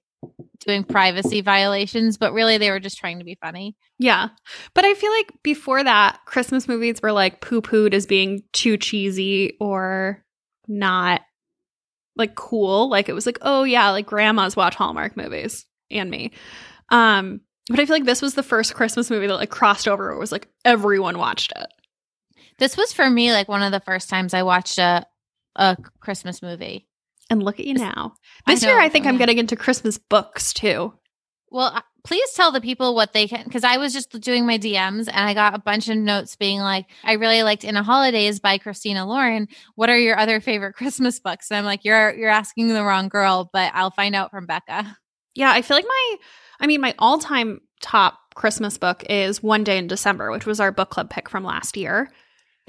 [SPEAKER 2] doing privacy violations, but really they were just trying to be funny.
[SPEAKER 1] Yeah. But I feel like before that, Christmas movies were like poo pooed as being too cheesy or not like cool. Like it was like, oh yeah, like grandmas watch Hallmark movies and me. Um, but I feel like this was the first Christmas movie that like crossed over. It was like everyone watched it.
[SPEAKER 2] This was for me like one of the first times I watched a a Christmas movie.
[SPEAKER 1] And look at you now.
[SPEAKER 2] I
[SPEAKER 1] This year, I think I'm getting into Christmas books too.
[SPEAKER 2] Well, please tell the people what they can because I was just doing my DMs and I got a bunch of notes being like, I really liked In a Holidaze by Christina Lauren. What are your other favorite Christmas books? And I'm like, you're you're asking the wrong girl, but I'll find out from Becca.
[SPEAKER 1] Yeah, I feel like my, I mean, my all time top Christmas book is One Day in December, which was our book club pick from last year.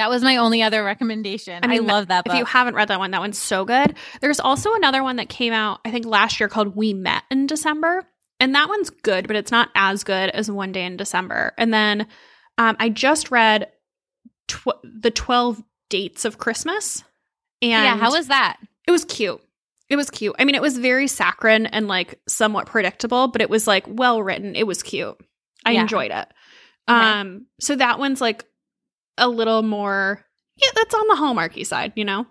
[SPEAKER 2] That was my only other recommendation.
[SPEAKER 1] I
[SPEAKER 2] I, love that book.
[SPEAKER 1] If you haven't read that one, that one's so good. There's also another one that came out, I think last year called We Met in December. And that one's good, but it's not as good as One Day in December. And then um, I just read tw- The 12 Dates of Christmas. And
[SPEAKER 2] yeah, how was that?
[SPEAKER 1] it was cute. It was cute. I mean, it was very saccharine and like somewhat predictable, but it was like well written. It was cute. I
[SPEAKER 2] Yeah.
[SPEAKER 1] enjoyed it.
[SPEAKER 2] Okay.
[SPEAKER 1] Um, so that one's like a little more yeah, that's on the hallmarky side, you know?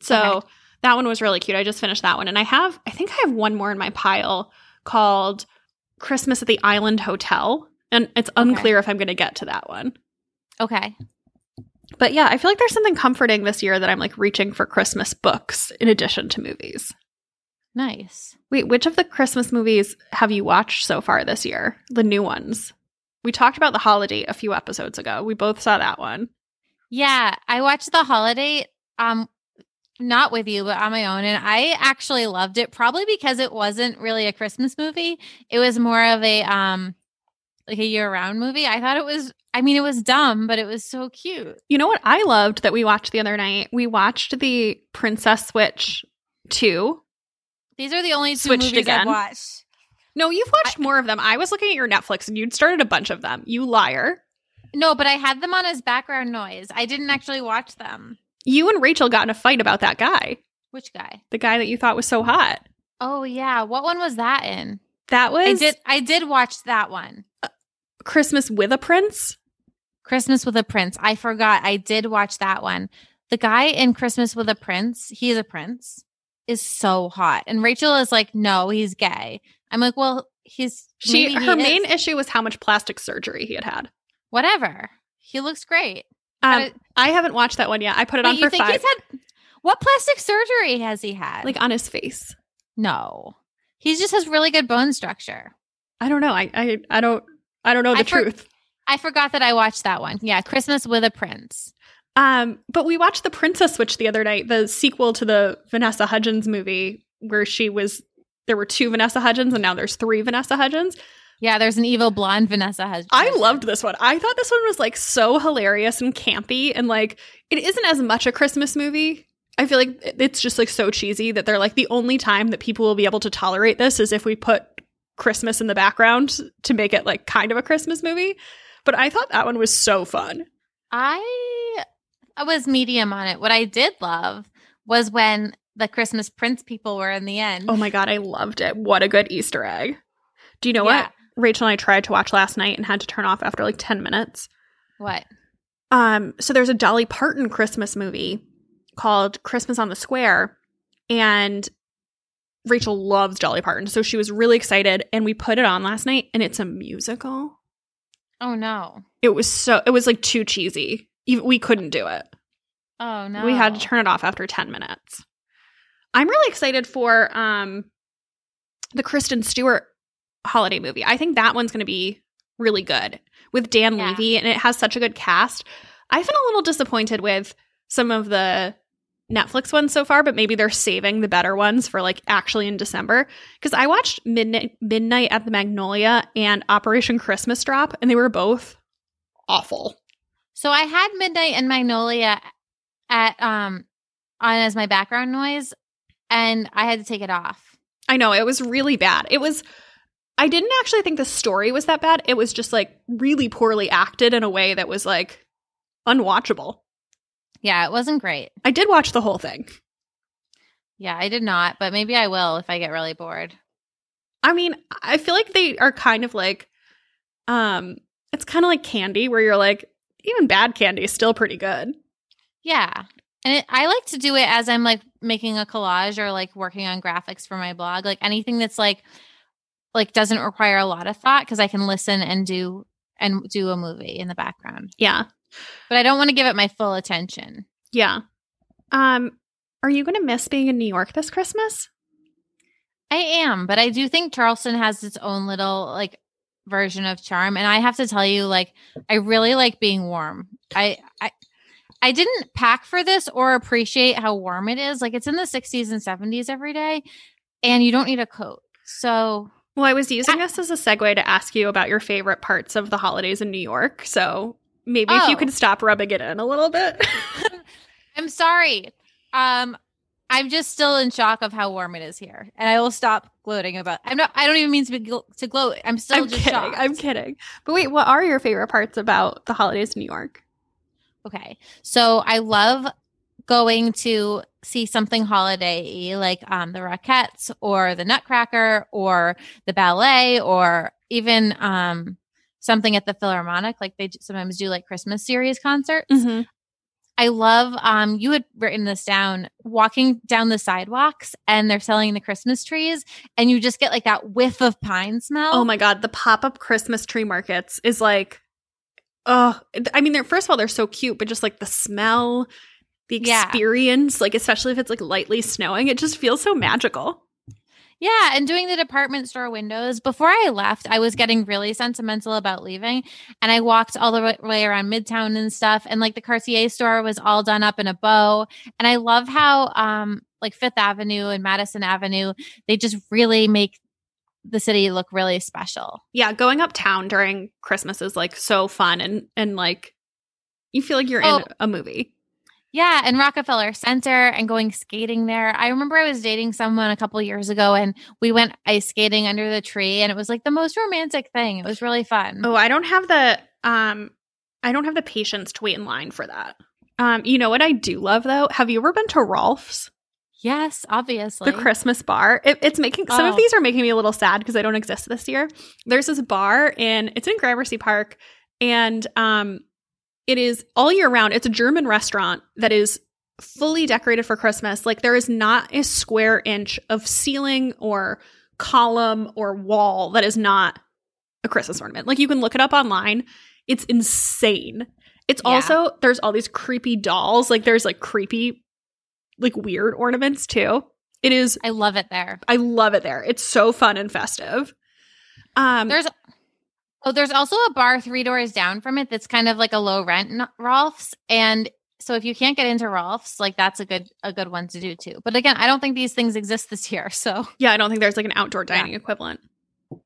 [SPEAKER 1] So
[SPEAKER 2] Okay.
[SPEAKER 1] that one was really cute. I just finished that one. And I have I think I have one more in my pile called Christmas at the Island Hotel. And it's unclear if I'm gonna get to that one.
[SPEAKER 2] Okay.
[SPEAKER 1] But yeah, I feel like there's something comforting this year that I'm like reaching for Christmas books in addition to movies.
[SPEAKER 2] Nice.
[SPEAKER 1] Wait, which of the Christmas movies have you watched so far this year? The new ones. We talked about The Holiday a few episodes ago. We both saw that one.
[SPEAKER 2] Yeah, I watched The Holiday um not with you but on my own and I actually loved it probably because it wasn't really a Christmas movie. It was more of a um like a year-round movie. I thought it was I mean it was dumb, but it was so cute.
[SPEAKER 1] You know what I loved that we watched the other night? We watched the Princess Switch 2.
[SPEAKER 2] These are the only two
[SPEAKER 1] Switched
[SPEAKER 2] movies
[SPEAKER 1] again.
[SPEAKER 2] I've watched.
[SPEAKER 1] No, you've watched more of them. I was looking at your Netflix and you'd started a bunch of them. You liar.
[SPEAKER 2] No, but I had them on as background noise. I didn't actually watch them.
[SPEAKER 1] You and Rachel got in a fight about that guy,
[SPEAKER 2] Which guy?
[SPEAKER 1] the guy that you thought was so hot.
[SPEAKER 2] Oh yeah, what one was that in?
[SPEAKER 1] That was
[SPEAKER 2] I did I did watch that one.
[SPEAKER 1] Uh, Christmas with a Prince.
[SPEAKER 2] Christmas with a Prince. I forgot. I did watch that one. The guy in Christmas with a Prince, he's a prince, is so hot. And Rachel is like, no, he's gay. I'm like, well, he's
[SPEAKER 1] She
[SPEAKER 2] maybe he
[SPEAKER 1] her
[SPEAKER 2] is.
[SPEAKER 1] main issue was how much plastic surgery he had had.
[SPEAKER 2] whatever. He looks great.
[SPEAKER 1] Um,
[SPEAKER 2] it-
[SPEAKER 1] I haven't watched that one yet. I put it on for
[SPEAKER 2] think
[SPEAKER 1] five,
[SPEAKER 2] he's had what plastic surgery has he had?
[SPEAKER 1] like on his face.
[SPEAKER 2] no. He just has really good bone structure.
[SPEAKER 1] I don't know. I I, I don't I don't know the
[SPEAKER 2] I for-
[SPEAKER 1] truth.
[SPEAKER 2] I forgot that I watched that one. Yeah, Christmas with a Prince.
[SPEAKER 1] Um, but we watched the Princess Switch the other night, the sequel to the Vanessa Hudgens movie, where she was. There were two Vanessa Hudgens, and now there's three Vanessa Hudgens.
[SPEAKER 2] Yeah, there's an evil blonde Vanessa Hudgens.
[SPEAKER 1] I loved this one. I thought this one was like so hilarious and campy, and like it isn't as much a Christmas movie. I feel like it's just like so cheesy that they're like the only time that people will be able to tolerate this is if we put Christmas in the background to make it like kind of a Christmas movie. But I thought that one was so fun.
[SPEAKER 2] I I was medium on it. What I did love was when the Christmas Prince people were in the end.
[SPEAKER 1] Oh my god, I loved it. What a good Easter egg. Do you know
[SPEAKER 2] Yeah.
[SPEAKER 1] what Rachel and I tried to watch last night and had to turn off after like 10 minutes?
[SPEAKER 2] What?
[SPEAKER 1] Um, so there's a Dolly Parton Christmas movie called Christmas on the Square, and Rachel loves Dolly Parton, so she was really excited, and we put it on last night, and it's a musical.
[SPEAKER 2] Oh no.
[SPEAKER 1] It was so it was like too cheesy. Even- We couldn't do it.
[SPEAKER 2] Oh no.
[SPEAKER 1] We had to turn it off after 10 minutes. I'm really excited for um the Kristen Stewart holiday movie. I think that one's going to be really good with Dan
[SPEAKER 2] Yeah.
[SPEAKER 1] Levy and it has such a good cast. I've been a little disappointed with some of the Netflix ones so far, but maybe they're saving the better ones for like actually in December because I watched Midnight Midnight at the Magnolia and Operation Christmas Drop and they were both awful.
[SPEAKER 2] So I had Midnight and Magnolia at um on as my background noise and I had to take it off.
[SPEAKER 1] I know it was really bad. It was I didn't actually think the story was that bad. It was just like really poorly acted in a way that was like unwatchable.
[SPEAKER 2] Yeah, it wasn't great.
[SPEAKER 1] I did watch the whole thing.
[SPEAKER 2] Yeah, I did not, but maybe I will if I get really bored.
[SPEAKER 1] I mean, I feel like they are kind of like um it's kind of like candy where you're like even bad candy is still pretty good.
[SPEAKER 2] Yeah. And it, I like to do it as I'm like making a collage or like working on graphics for my blog. Like anything that's like like doesn't require a lot of thought because I can listen and do and do a movie in the background.
[SPEAKER 1] Yeah.
[SPEAKER 2] But I don't want to give it my full attention.
[SPEAKER 1] Yeah. Um are you going to miss being in New York this Christmas?
[SPEAKER 2] I am, but I do think Charleston has its own little like version of charm. And I have to tell you, like, I really like being warm. I I I didn't pack for this or appreciate how warm it is. Like it's in the 60s and 70s every day, and you don't need a coat. So
[SPEAKER 1] Well, I was using this as a segue to ask you about your favorite parts of the holidays in New York. So maybe if you
[SPEAKER 2] Oh.
[SPEAKER 1] could stop rubbing it in a little bit.
[SPEAKER 2] I'm sorry. Um, I'm just still in shock of how warm it is here, and I will stop gloating about. I'm not. I don't even mean to be gl- to gloat. I'm still
[SPEAKER 1] I'm
[SPEAKER 2] just
[SPEAKER 1] kidding.
[SPEAKER 2] shocked.
[SPEAKER 1] I'm kidding. But wait, what are your favorite parts about the holidays in New York?
[SPEAKER 2] Okay. So I love going to see something holiday like um the Rockettes or the Nutcracker or the ballet or even um something at the Philharmonic like they sometimes do like Christmas series concerts.
[SPEAKER 1] Mm-hmm.
[SPEAKER 2] I love um you had written this down walking down the sidewalks and they're selling the Christmas trees and you just get like that whiff of pine smell.
[SPEAKER 1] Oh my god, the pop-up Christmas tree markets is like oh, I mean they're first of all they're so cute, but just like the smell, the
[SPEAKER 2] Yeah.
[SPEAKER 1] experience, like especially if it's like lightly snowing, it just feels so magical.
[SPEAKER 2] Yeah, and doing the department store windows. Before I left, I was getting really sentimental about leaving, and I walked all the way around Midtown and stuff. And like the Cartier store was all done up in a bow, and I love how um like Fifth Avenue and Madison Avenue they just really make the city look really special.
[SPEAKER 1] Yeah, going uptown during Christmas is like so fun and and like you feel like you're
[SPEAKER 2] Oh.
[SPEAKER 1] in a movie.
[SPEAKER 2] Yeah, and Rockefeller Center and going skating there. I remember I was dating someone a couple years ago and we went ice skating under the tree and it was like the most romantic thing. It was really fun.
[SPEAKER 1] Oh, I don't have the um I don't have the patience to wait in line for that. Um you know what I do love though? Have you ever been to Rolf's?
[SPEAKER 2] Yes, obviously.
[SPEAKER 1] The Christmas bar. It, it's making some of
[SPEAKER 2] Oh.
[SPEAKER 1] these are making me a little sad because I don't exist this year. There's this bar in it's in Gramercy Park and um it is all year round. It's a German restaurant that is fully decorated for Christmas. Like there is not a square inch of ceiling or column or wall that is not a Christmas ornament. Like you can look it up online. It's insane. It's
[SPEAKER 2] Yeah.
[SPEAKER 1] also there's all these creepy dolls. Like there's like creepy like weird ornaments too. It is
[SPEAKER 2] I love it there.
[SPEAKER 1] I love it there. It's so fun and festive. Um
[SPEAKER 2] There's oh, there's also a bar three doors down from it that's kind of like a low rent Rolf's, and so if you can't get into Rolf's, like that's a good a good one to do too. But again, I don't think these things exist this year, so
[SPEAKER 1] yeah, I don't think there's like an outdoor dining equivalent.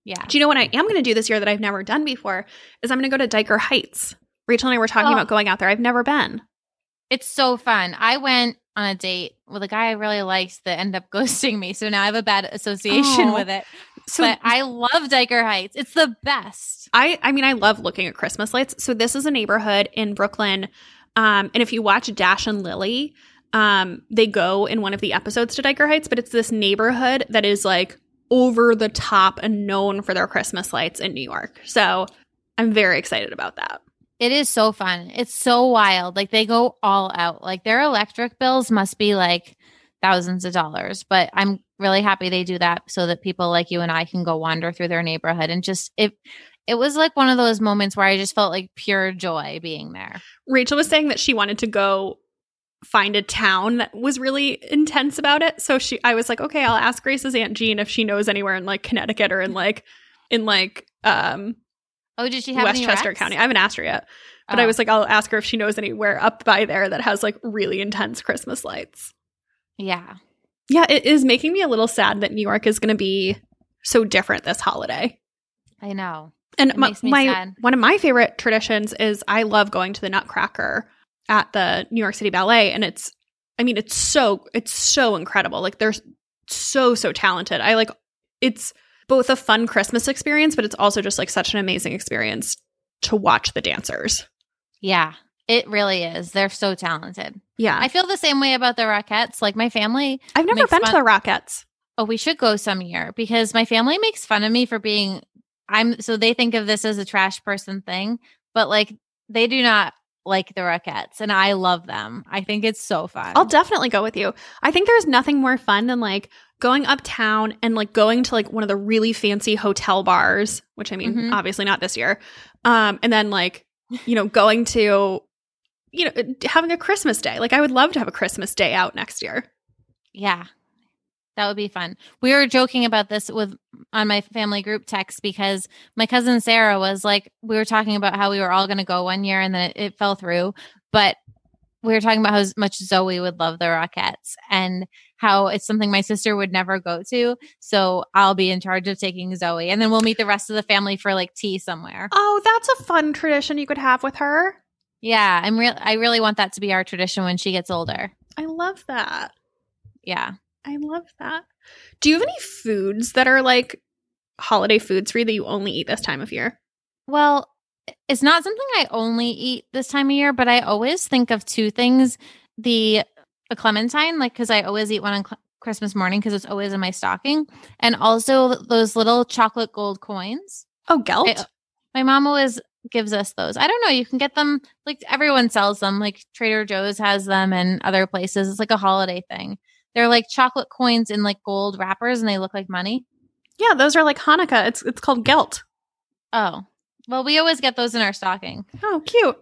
[SPEAKER 2] yeah.
[SPEAKER 1] Do you know what I am going to do this year that I've never done before? Is I'm going to go to Dyker Heights. Rachel and I were talking
[SPEAKER 2] Oh.
[SPEAKER 1] about going out there. I've never been.
[SPEAKER 2] It's so fun. I went on a date with a guy I really liked that ended up ghosting me, so now I have a bad association
[SPEAKER 1] Oh.
[SPEAKER 2] with it.
[SPEAKER 1] So
[SPEAKER 2] but I love Dyker Heights. It's the best.
[SPEAKER 1] I I mean I love looking at Christmas lights. So this is a neighborhood in Brooklyn. Um and if you watch Dash and Lily, um they go in one of the episodes to Dyker Heights, but it's this neighborhood that is like over the top and known for their Christmas lights in New York. So I'm very excited about that.
[SPEAKER 2] It is so fun. It's so wild. Like they go all out. Like their electric bills must be like thousands of dollars. But I'm really happy they do that so that people like you and I can go wander through their neighborhood and just it it was like one of those moments where I just felt like pure joy being there.
[SPEAKER 1] Rachel was saying that she wanted to go find a town that was really intense about it. So she I was like, okay, I'll ask Grace's Aunt Jean if she knows anywhere in like Connecticut or in like in like um
[SPEAKER 2] Oh, did she have
[SPEAKER 1] Westchester? County. I haven't asked her yet. But I
[SPEAKER 2] Oh.
[SPEAKER 1] was like, I'll ask her if she knows anywhere up by there that has like really intense Christmas lights.
[SPEAKER 2] Yeah.
[SPEAKER 1] Yeah, it is making me a little sad that New York is going to be so different this holiday.
[SPEAKER 2] I know.
[SPEAKER 1] And
[SPEAKER 2] It
[SPEAKER 1] my, my one of my favorite traditions is I love going to the Nutcracker at the New York City Ballet, and it's, I mean, it's so it's so incredible. Like they're so so talented. I like it's both a fun Christmas experience, but it's also just like such an amazing experience to watch the dancers.
[SPEAKER 2] Yeah. It really is. They're so talented.
[SPEAKER 1] Yeah,
[SPEAKER 2] I feel the same way about the Rockettes. Like my family
[SPEAKER 1] I've never been to the Rockettes.
[SPEAKER 2] Oh, we should go some year because my family makes fun of me for being I'm so they think of this as a trash person thing, but like they do not like the Rockettes and I love them. I think it's so fun.
[SPEAKER 1] I'll definitely go with you. I think there's nothing more fun than like going uptown and like going to like one of the really fancy hotel bars, which I mean,
[SPEAKER 2] Mhm.
[SPEAKER 1] obviously not this year. Um, and then like, you know, going to, you know, having a Christmas day. Like I would love to have a Christmas day out next year.
[SPEAKER 2] yeah. That would be fun. We were joking about this with on my family group text because my cousin Sarah was like, we were talking about how we were all going to go one year and then it, it fell through, but we were talking about how much Zoe would love the Rockettes and how it's something my sister would never go to. So I'll be in charge of taking Zoe, and then we'll meet the rest of the family for like tea somewhere.
[SPEAKER 1] Oh, that's a fun tradition you could have with her.
[SPEAKER 2] Yeah, I'm real. I really want that to be our tradition when she gets older.
[SPEAKER 1] I love that.
[SPEAKER 2] Yeah.
[SPEAKER 1] I love that. Do you have any foods that are like holiday foods for you that you only eat this time of year?
[SPEAKER 2] Well, it's not something I only eat this time of year, but I always think of two things: the a clementine, like because I always eat one on cl- Christmas morning because it's always in my stocking, and also those little chocolate gold coins.
[SPEAKER 1] Oh, gelt.
[SPEAKER 2] I- my mom always gives us those. I don't know. You can get them like everyone sells them. Like Trader Joe's has them and other places. It's like a holiday thing. They're like chocolate coins in like gold wrappers and they look like money.
[SPEAKER 1] yeah, those are like Hanukkah. It's it's called gelt.
[SPEAKER 2] Oh. Well, we always get those in our stocking.
[SPEAKER 1] Oh, cute.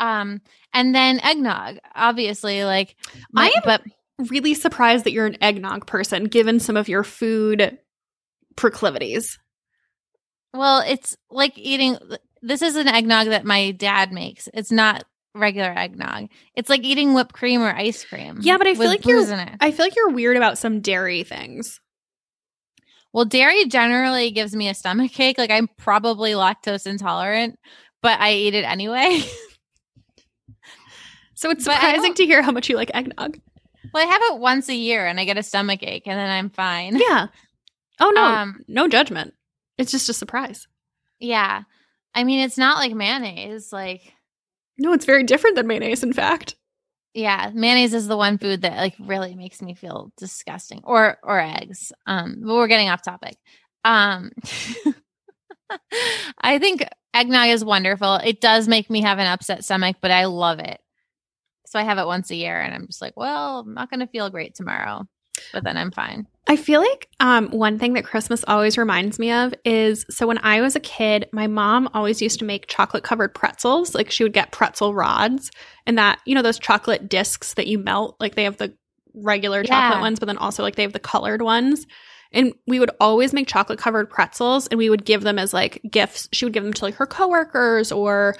[SPEAKER 2] Um and then eggnog, obviously like my,
[SPEAKER 1] I am-
[SPEAKER 2] but
[SPEAKER 1] really surprised that you're an eggnog person given some of your food proclivities.
[SPEAKER 2] well, it's like eating this is an eggnog that my dad makes. It's not regular eggnog. It's like eating whipped cream or ice cream.
[SPEAKER 1] Yeah, but I feel like you're-. I feel like you're weird about some dairy things.
[SPEAKER 2] Well, dairy generally gives me a stomach ache. Like I'm probably lactose intolerant, but I eat it anyway.
[SPEAKER 1] So it's surprising to hear how much you like eggnog.
[SPEAKER 2] Well, I have it once a year and I get a stomach ache and then I'm fine.
[SPEAKER 1] Yeah. Oh no,
[SPEAKER 2] Um,
[SPEAKER 1] no judgment. It's just a surprise.
[SPEAKER 2] Yeah. I mean, it's not like mayonnaise. Like,
[SPEAKER 1] No, it's very different than mayonnaise. In fact,
[SPEAKER 2] yeah, mayonnaise is the one food that like really makes me feel disgusting. Or or eggs. Um, but we're getting off topic. Um I think eggnog is wonderful. It does make me have an upset stomach, but I love it. So I have it once a year and I'm just like, well, I'm not gonna feel great tomorrow. But then I'm fine.
[SPEAKER 1] I feel like um, one thing that Christmas always reminds me of is so when I was a kid, my mom always used to make chocolate covered pretzels. Like she would get pretzel rods and that, you know, those chocolate discs that you melt, like they have the regular chocolate
[SPEAKER 2] Yeah.
[SPEAKER 1] ones, but then also like they have the colored ones. And we would always make chocolate covered pretzels and we would give them as like gifts. She would give them to like her coworkers or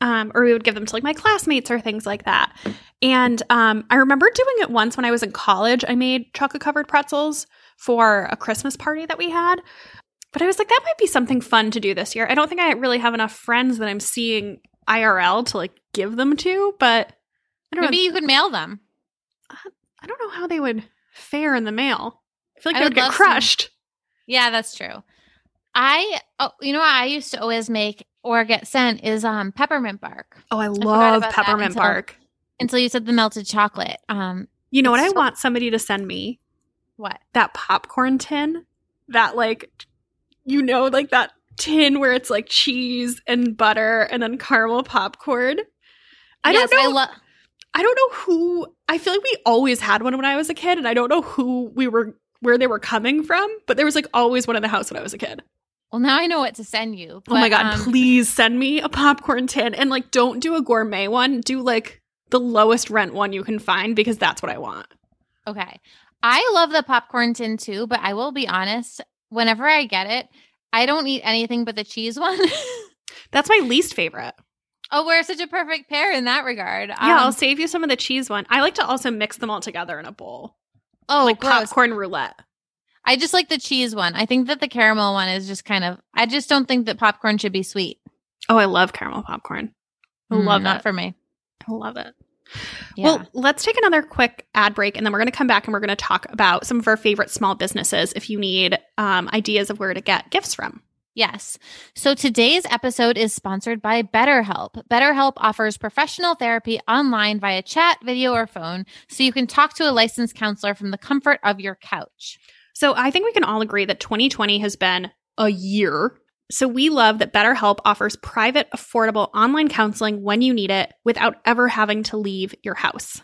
[SPEAKER 1] um, or we would give them to like my classmates or things like that. And um, I remember doing it once when I was in college. I made chocolate covered pretzels for a Christmas party that we had. But I was like, that might be something fun to do this year. I don't think I really have enough friends that I'm seeing IRL to like give them to, but I don't
[SPEAKER 2] Maybe
[SPEAKER 1] know.
[SPEAKER 2] you could mail them.
[SPEAKER 1] I don't know how they would fare in the mail. I feel like
[SPEAKER 2] I
[SPEAKER 1] they
[SPEAKER 2] would
[SPEAKER 1] would get crushed.
[SPEAKER 2] Yeah, that's true. I oh, you know I used to always make or get sent is um peppermint bark.
[SPEAKER 1] Oh, I love peppermint
[SPEAKER 2] until-
[SPEAKER 1] bark.
[SPEAKER 2] Until you said the melted chocolate. Um,
[SPEAKER 1] You know what I want somebody to send me?
[SPEAKER 2] what?
[SPEAKER 1] that popcorn tin that like you know like that tin where it's like cheese and butter and then caramel popcorn i
[SPEAKER 2] Yes,
[SPEAKER 1] don't know
[SPEAKER 2] I love.
[SPEAKER 1] i don't know who i feel like we always had one when i was a kid and i don't know who we were where they were coming from but there was like always one in the house when i was a kid
[SPEAKER 2] Well, now I know what to send you.
[SPEAKER 1] oh my god
[SPEAKER 2] um,
[SPEAKER 1] please send me a popcorn tin and like don't do a gourmet one do like the lowest rent one you can find because that's what i want
[SPEAKER 2] Okay, I love the popcorn tin too, but I will be honest. Whenever I get it, I don't eat anything but the cheese one.
[SPEAKER 1] that's my least favorite
[SPEAKER 2] oh, we're such a perfect pair in that regard.
[SPEAKER 1] yeah i'll
[SPEAKER 2] Um,
[SPEAKER 1] save you some of the cheese one i like to also mix them all together in a bowl
[SPEAKER 2] oh,
[SPEAKER 1] like
[SPEAKER 2] gross.
[SPEAKER 1] popcorn roulette.
[SPEAKER 2] I just like the cheese one. I think that the caramel one is just kind of. I just don't think that popcorn should be sweet.
[SPEAKER 1] Oh, I love caramel popcorn. I
[SPEAKER 2] Mm,
[SPEAKER 1] love
[SPEAKER 2] not
[SPEAKER 1] it.
[SPEAKER 2] for me.
[SPEAKER 1] I love it.
[SPEAKER 2] Yeah.
[SPEAKER 1] Well, let's take another quick ad break and then we're going to come back and we're going to talk about some of our favorite small businesses if you need um, ideas of where to get gifts from.
[SPEAKER 2] Yes. So today's episode is sponsored by BetterHelp. BetterHelp offers professional therapy online via chat, video, or phone, so you can talk to a licensed counselor from the comfort of your couch.
[SPEAKER 1] So I think we can all agree that 2020 has been a year. So we love that BetterHelp offers private, affordable online counseling when you need it without ever having to leave your house.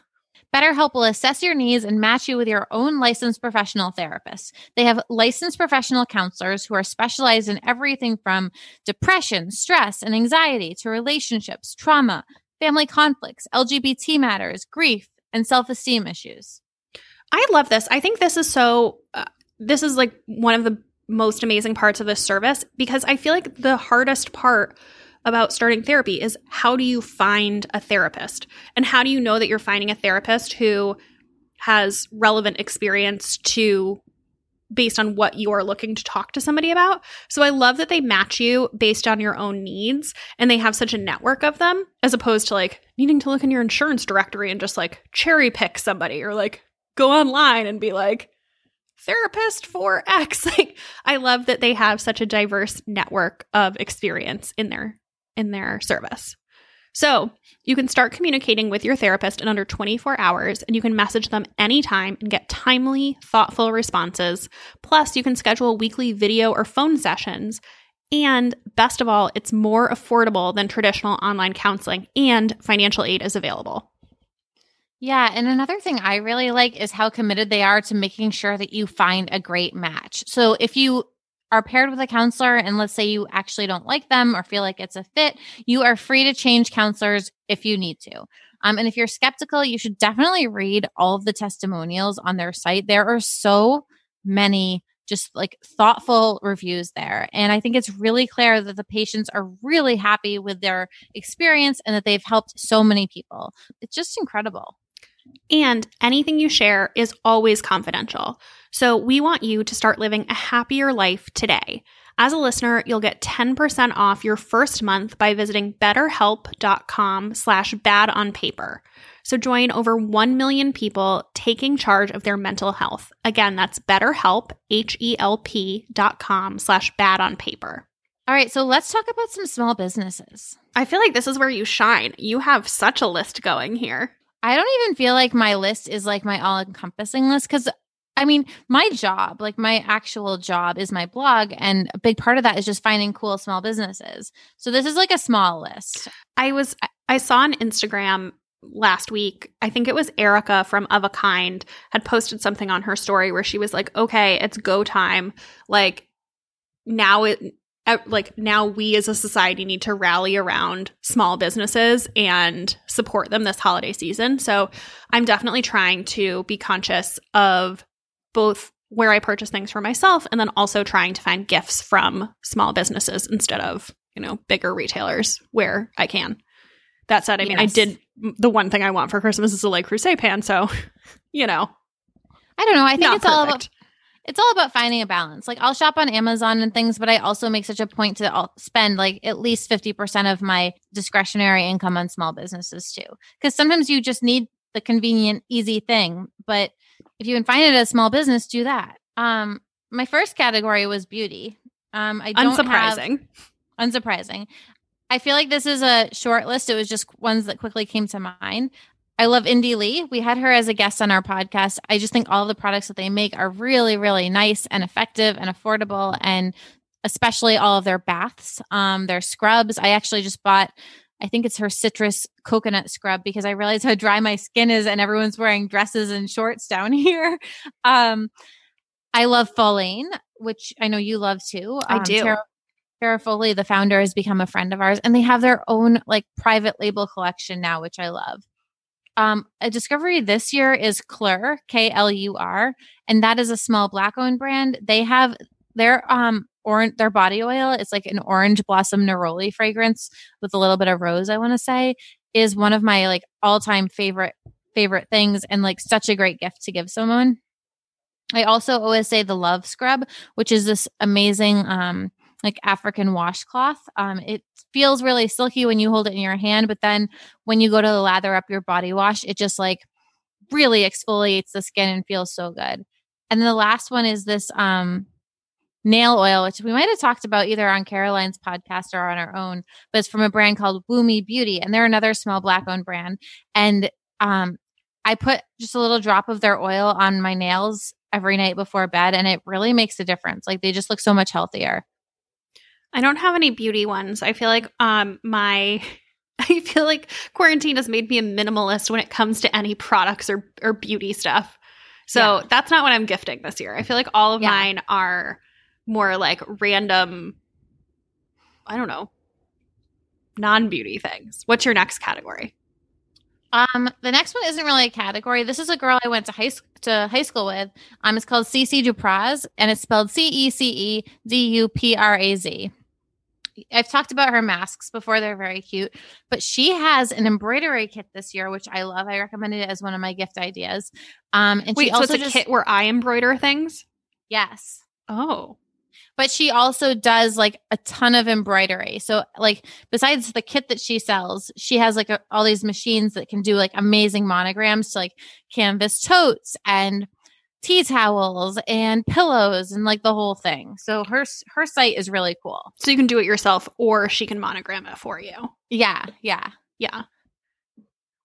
[SPEAKER 2] BetterHelp will assess your needs and match you with your own licensed professional therapist. They have licensed professional counselors who are specialized in everything from depression, stress, and anxiety to relationships, trauma, family conflicts, LGBT matters, grief, and self esteem issues.
[SPEAKER 1] I love this. I think this is so, uh, this is like one of the most amazing parts of this service because I feel like the hardest part about starting therapy is how do you find a therapist? And how do you know that you're finding a therapist who has relevant experience to based on what you are looking to talk to somebody about. So I love that they match you based on your own needs and they have such a network of them as opposed to like needing to look in your insurance directory and just like cherry pick somebody or like go online and be like therapist for X. Like I love that they have such a diverse network of experience in their in their service. So, you can start communicating with your therapist in under 24 hours and you can message them anytime and get timely, thoughtful responses. Plus, you can schedule weekly video or phone sessions. And best of all, it's more affordable than traditional online counseling and financial aid is available.
[SPEAKER 2] Yeah. And another thing I really like is how committed they are to making sure that you find a great match. So if you are paired with a counselor and let's say you actually don't like them or feel like it's a fit, you are free to change counselors if you need to. Um, and if you're skeptical, you should definitely read all of the testimonials on their site. There are so many just like thoughtful reviews there. And I think it's really clear that the patients are really happy with their experience and that they've helped so many people. It's just incredible.
[SPEAKER 1] And anything you share is always confidential. So we want you to start living a happier life today. As a listener, you'll get 10% off your first month by visiting betterhelp.com slash bad on paper. So join over 1 million people taking charge of their mental health. Again, that's betterhelp, H-E-L-P dot com slash bad on paper.
[SPEAKER 2] All right, so let's talk about some small businesses.
[SPEAKER 1] I feel like this is where you shine. You have such a list going here.
[SPEAKER 2] I don't even feel like my list is like my all encompassing list because I mean, my job, like my actual job is my blog. And a big part of that is just finding cool small businesses. So this is like a small list.
[SPEAKER 1] I was, I saw on Instagram last week, I think it was Erica from Of a Kind had posted something on her story where she was like, okay, it's go time. Like now it, like now we as a society need to rally around small businesses and support them this holiday season. So I'm definitely trying to be conscious of both where I purchase things for myself and then also trying to find gifts from small businesses instead of, you know, bigger retailers where I can. That said, I mean, I did the one thing I want for Christmas is a Le Creuset pan, so you know,
[SPEAKER 2] I don't know. I think it's all about
[SPEAKER 1] perfect.
[SPEAKER 2] It's all about finding a balance. Like I'll shop on Amazon and things, but I also make such a point to all- spend like at least 50% of my discretionary income on small businesses too. Cuz sometimes you just need the convenient easy thing, but if you can find it at a small business, do that. Um my first category was beauty. Um I don't have
[SPEAKER 1] unsurprising.
[SPEAKER 2] unsurprising. I feel like this is a short list. It was just ones that quickly came to mind. I love Indie Lee. We had her as a guest on our podcast. I just think all the products that they make are really, really nice and effective and affordable, and especially all of their baths, um, their scrubs. I actually just bought. I think it's her citrus coconut scrub because I realized how dry my skin is, and everyone's wearing dresses and shorts down here. Um, I love Follain, which I know you love too.
[SPEAKER 1] I
[SPEAKER 2] Um,
[SPEAKER 1] do.
[SPEAKER 2] Tara, Tara Foley, the founder, has become a friend of ours, and they have their own like private label collection now, which I love. Um, a discovery this year is Klur, K L U R, and that is a small black owned brand. They have their um orange their body oil. It's like an orange blossom neroli fragrance with a little bit of rose. I want to say is one of my like all time favorite favorite things, and like such a great gift to give someone. I also always say the Love Scrub, which is this amazing um like African washcloth. Um it feels really silky when you hold it in your hand, but then when you go to lather up your body wash, it just like really exfoliates the skin and feels so good. And the last one is this um nail oil, which we might have talked about either on Caroline's podcast or on our own, but it's from a brand called Woomy Beauty. And they're another small black owned brand. And um I put just a little drop of their oil on my nails every night before bed and it really makes a difference. Like they just look so much healthier.
[SPEAKER 1] I don't have any beauty ones. I feel like um my I feel like quarantine has made me a minimalist when it comes to any products or or beauty stuff. So
[SPEAKER 2] Yeah.
[SPEAKER 1] that's not what I'm gifting this year. I feel like all of
[SPEAKER 2] Yeah.
[SPEAKER 1] mine are more like random I don't know, non-beauty things. What's your next category?
[SPEAKER 2] Um, the next one isn't really a category. This is a girl I went to high to high school with. Um, it's called Cece Dupraz, and it's spelled C E C E D U P R A Z. I've talked about her masks before; they're very cute. But she has an embroidery kit this year, which I love. I recommended it as one of my gift ideas. Um, and
[SPEAKER 1] Wait,
[SPEAKER 2] she
[SPEAKER 1] so
[SPEAKER 2] also
[SPEAKER 1] it's a
[SPEAKER 2] just
[SPEAKER 1] kit where I embroider things?
[SPEAKER 2] yes,
[SPEAKER 1] Oh.
[SPEAKER 2] but she also does like a ton of embroidery. So like besides the kit that she sells, she has like a, all these machines that can do like amazing monograms to like canvas totes and tea towels and pillows and like the whole thing. So her her site is really cool.
[SPEAKER 1] So you can do it yourself or she can monogram it for you.
[SPEAKER 2] Yeah, yeah.
[SPEAKER 1] Yeah.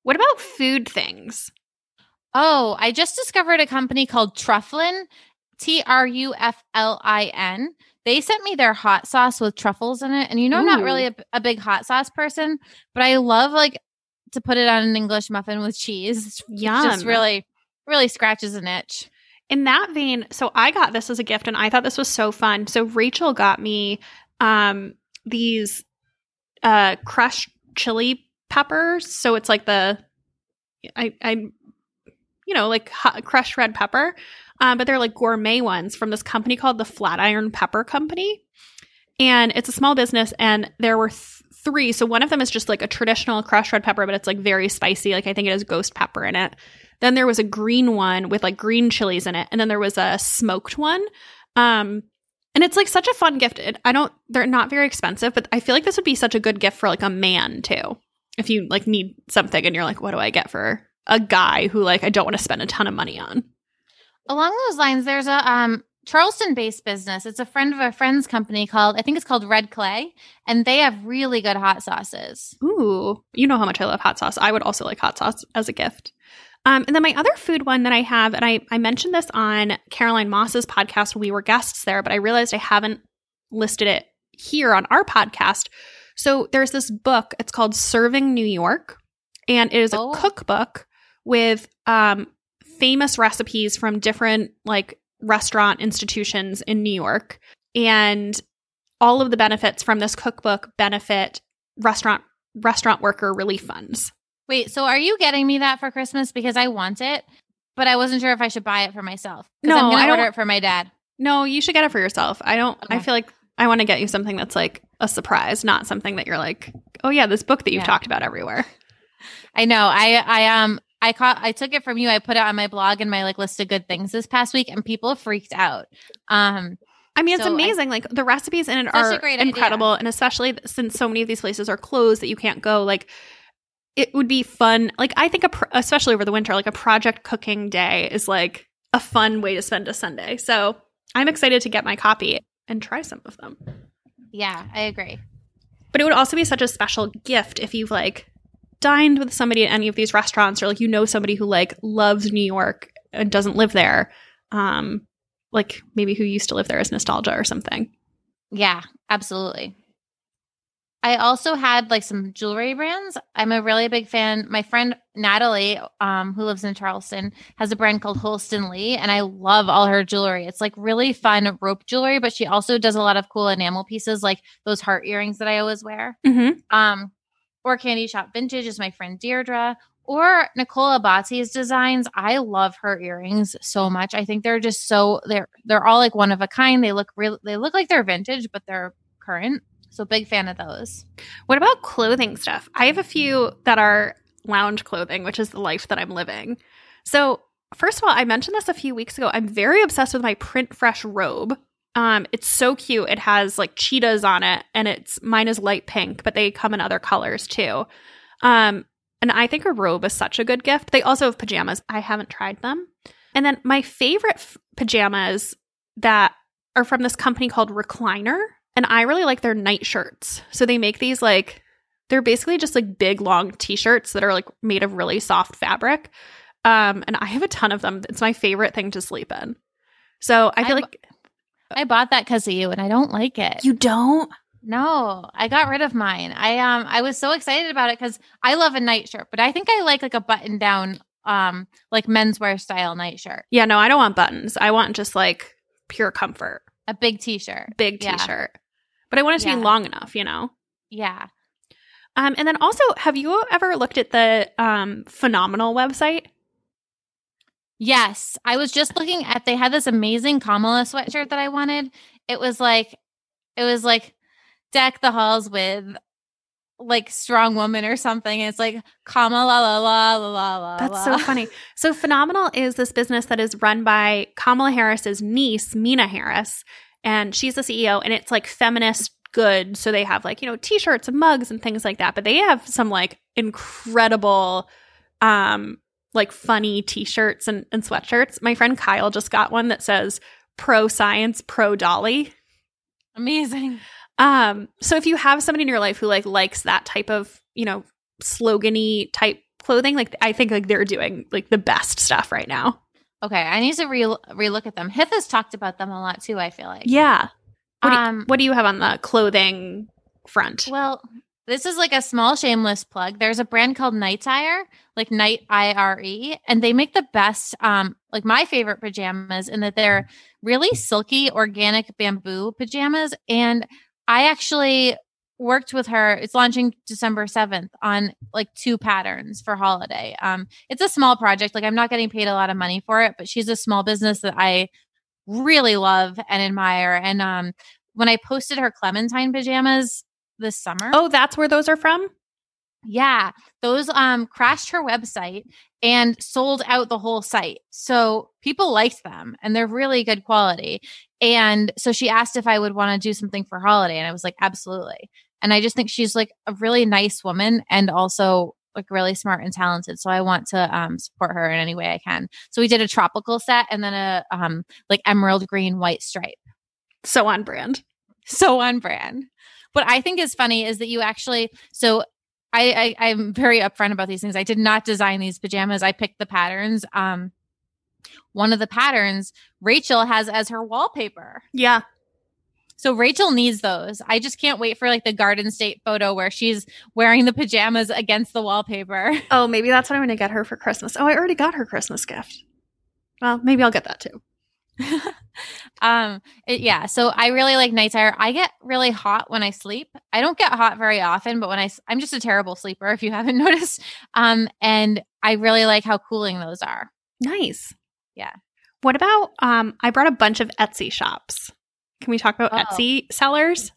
[SPEAKER 1] What about food things?
[SPEAKER 2] Oh, I just discovered a company called Trufflin, T R U F L I N. They sent me their hot sauce with truffles in it. And you know, I'm not really a, a big hot sauce person, but I love like to put it on an English muffin with cheese.
[SPEAKER 1] Yum.
[SPEAKER 2] just really, really scratches an itch.
[SPEAKER 1] In that vein, so I got this as a gift and I thought this was so fun. So Rachel got me um these uh crushed chili peppers. So it's like the I I you know, like hot, crushed red pepper. Um, but they're like gourmet ones from this company called the Flatiron Pepper Company. And it's a small business and there were th- three. So one of them is just like a traditional crushed red pepper, but it's like very spicy. Like I think it has ghost pepper in it. Then there was a green one with like green chilies in it, and then there was a smoked one. Um, and it's like such a fun gift. It, I don't, they're not very expensive, but I feel like this would be such a good gift for like a man too. If you like need something and you're like, what do I get for a guy who like I don't want to spend a ton of money on.
[SPEAKER 2] Along those lines, there's a um Charleston based business. It's a friend of a friend's company called, I think it's called Red Clay, and they have really good hot sauces.
[SPEAKER 1] Ooh, you know how much I love hot sauce. I would also like hot sauce as a gift. Um, and then my other food one that I have, and I, I mentioned this on Caroline Moss's podcast when we were guests there, but I realized I haven't listed it here on our podcast. So there's this book, it's called Serving New York, and it is a
[SPEAKER 2] Oh.
[SPEAKER 1] cookbook with um, famous recipes from different like restaurant institutions in New York. And all of the benefits from this cookbook benefit restaurant restaurant worker relief funds.
[SPEAKER 2] Wait, so are you getting me that for Christmas? Because I want it, but I wasn't sure if I should buy it for myself. Because
[SPEAKER 1] No,
[SPEAKER 2] I'm gonna
[SPEAKER 1] don't-
[SPEAKER 2] order it for my dad.
[SPEAKER 1] No, you should get it for yourself. I don't I feel like I want to get you something that's like a surprise, not something that you're like, "Oh yeah, this book that you've
[SPEAKER 2] Yeah.
[SPEAKER 1] talked about everywhere."
[SPEAKER 2] I know. I I um I caught I took it from you. I put it on my blog and my like list of good things this past week, and people freaked out. Um,
[SPEAKER 1] I mean, it's
[SPEAKER 2] So I-
[SPEAKER 1] amazing. like the recipes in it are
[SPEAKER 2] great idea.
[SPEAKER 1] incredible, and especially since so many of these places are closed that you can't go. Like, it would be fun. Like, I think, a pro- especially over the winter, like a project cooking day is like a fun way to spend a Sunday. So I'm excited to get my copy and try some of them.
[SPEAKER 2] yeah, I agree.
[SPEAKER 1] But it would also be such a special gift if you've like dined with somebody at any of these restaurants, or like you know somebody who like loves New York and doesn't live there. Um, like maybe who used to live there as nostalgia or something.
[SPEAKER 2] Yeah, absolutely. I also had like some jewelry brands. I'm a really big fan. My friend Natalie, um, who lives in Charleston, has a brand called Holston Lee, and I love all her jewelry. It's like really fun rope jewelry, but she also does a lot of cool enamel pieces, like those heart earrings that I always wear.
[SPEAKER 1] Mm-hmm.
[SPEAKER 2] Um, or Candy Shop Vintage is my friend Deirdre. Or Nicola Bathie's designs. I love her earrings so much. I think they're just so they're they're all like one of a kind. They look real they look like they're vintage, but they're current. So big fan of those.
[SPEAKER 1] What about clothing stuff? I have a few that are lounge clothing, which is the life that I'm living. So, first of all, I mentioned this a few weeks ago. I'm very obsessed with my Printfresh robe. Um, it's so cute. It has like cheetahs on it, and it's mine is light pink, but they come in other colors too. Um, and I think a robe is such a good gift. They also have pajamas. I haven't tried them. And then my favorite f- pajamas that are from this company called Recliner, and I really like their night shirts. So they make these like they're basically just like big long t-shirts that are like made of really soft fabric. Um, and I have a ton of them. It's my favorite thing to sleep in. So I feel
[SPEAKER 2] I-
[SPEAKER 1] like
[SPEAKER 2] I bought that because of you, and I don't like it.
[SPEAKER 1] you don't.
[SPEAKER 2] no, I got rid of mine. I um I was so excited about it because I love a nightshirt, but I think I like like a button down um like menswear style nightshirt,
[SPEAKER 1] Yeah, no, I don't want buttons. I want just like pure comfort,
[SPEAKER 2] a big t-shirt.
[SPEAKER 1] big t-shirt. Yeah. But I want it to
[SPEAKER 2] Yeah.
[SPEAKER 1] be long enough, you know.
[SPEAKER 2] Yeah.
[SPEAKER 1] Um, and then also, have you ever looked at the um, Phenomenal website?
[SPEAKER 2] Yes, I was just looking at they had this amazing Kamala sweatshirt that I wanted. It was like it was like deck the halls with like strong woman or something. It's like Kamala la la la la la.
[SPEAKER 1] That's so funny. So Phenomenal is this business that is run by Kamala Harris's niece, Meena Harris, and she's the CEO and it's like feminist good. So they have like, you know, t-shirts and mugs and things like that, but they have some like incredible um like funny t-shirts and, and sweatshirts. My friend Kyle just got one that says pro science, pro dolly.
[SPEAKER 2] Amazing.
[SPEAKER 1] Um, so if you have somebody in your life who like likes that type of, you know, slogany type clothing, like I think like they're doing like the best stuff right now.
[SPEAKER 2] Okay, I need to re relook at them. Hith has talked about them a lot too. I feel like.
[SPEAKER 1] Yeah. What do, you,
[SPEAKER 2] Um,
[SPEAKER 1] what do you have on the clothing front?
[SPEAKER 2] Well, this is like a small shameless plug. There's a brand called Night Ire, like Night I R E, and they make the best um like my favorite pajamas in that they're really silky organic bamboo pajamas and I actually worked with her. It's launching December 7th on like two patterns for holiday. Um it's a small project. Like I'm not getting paid a lot of money for it, but she's a small business that I really love and admire and um when I posted her Clementine pajamas this summer.
[SPEAKER 1] oh, that's where those are from?
[SPEAKER 2] Yeah, those um crashed her website and sold out the whole site. So people liked them and they're really good quality. And so she asked if I would want to do something for holiday and I was like absolutely. And I just think she's like a really nice woman and also like really smart and talented. So I want to um, support her in any way I can. So we did a tropical set and then a um, like emerald green white stripe.
[SPEAKER 1] So on brand.
[SPEAKER 2] So on brand. What I think is funny is that you actually so I, I am very upfront about these things. I did not design these pajamas. I picked the patterns. Um, one of the patterns Rachel has as her wallpaper.
[SPEAKER 1] Yeah.
[SPEAKER 2] So Rachel needs those. I just can't wait for like the Garden State photo where she's wearing the pajamas against the wallpaper.
[SPEAKER 1] Oh, maybe that's what I'm going to get her for Christmas. Oh, I already got her Christmas gift. Well, maybe I'll get that too.
[SPEAKER 2] um it, yeah so i really like night tire i get really hot when i sleep i don't get hot very often but when i i'm just a terrible sleeper if you haven't noticed um and i really like how cooling those are
[SPEAKER 1] Nice.
[SPEAKER 2] Yeah.
[SPEAKER 1] What about um I brought a bunch of Etsy shops. Can we talk about
[SPEAKER 2] Oh.
[SPEAKER 1] Etsy sellers?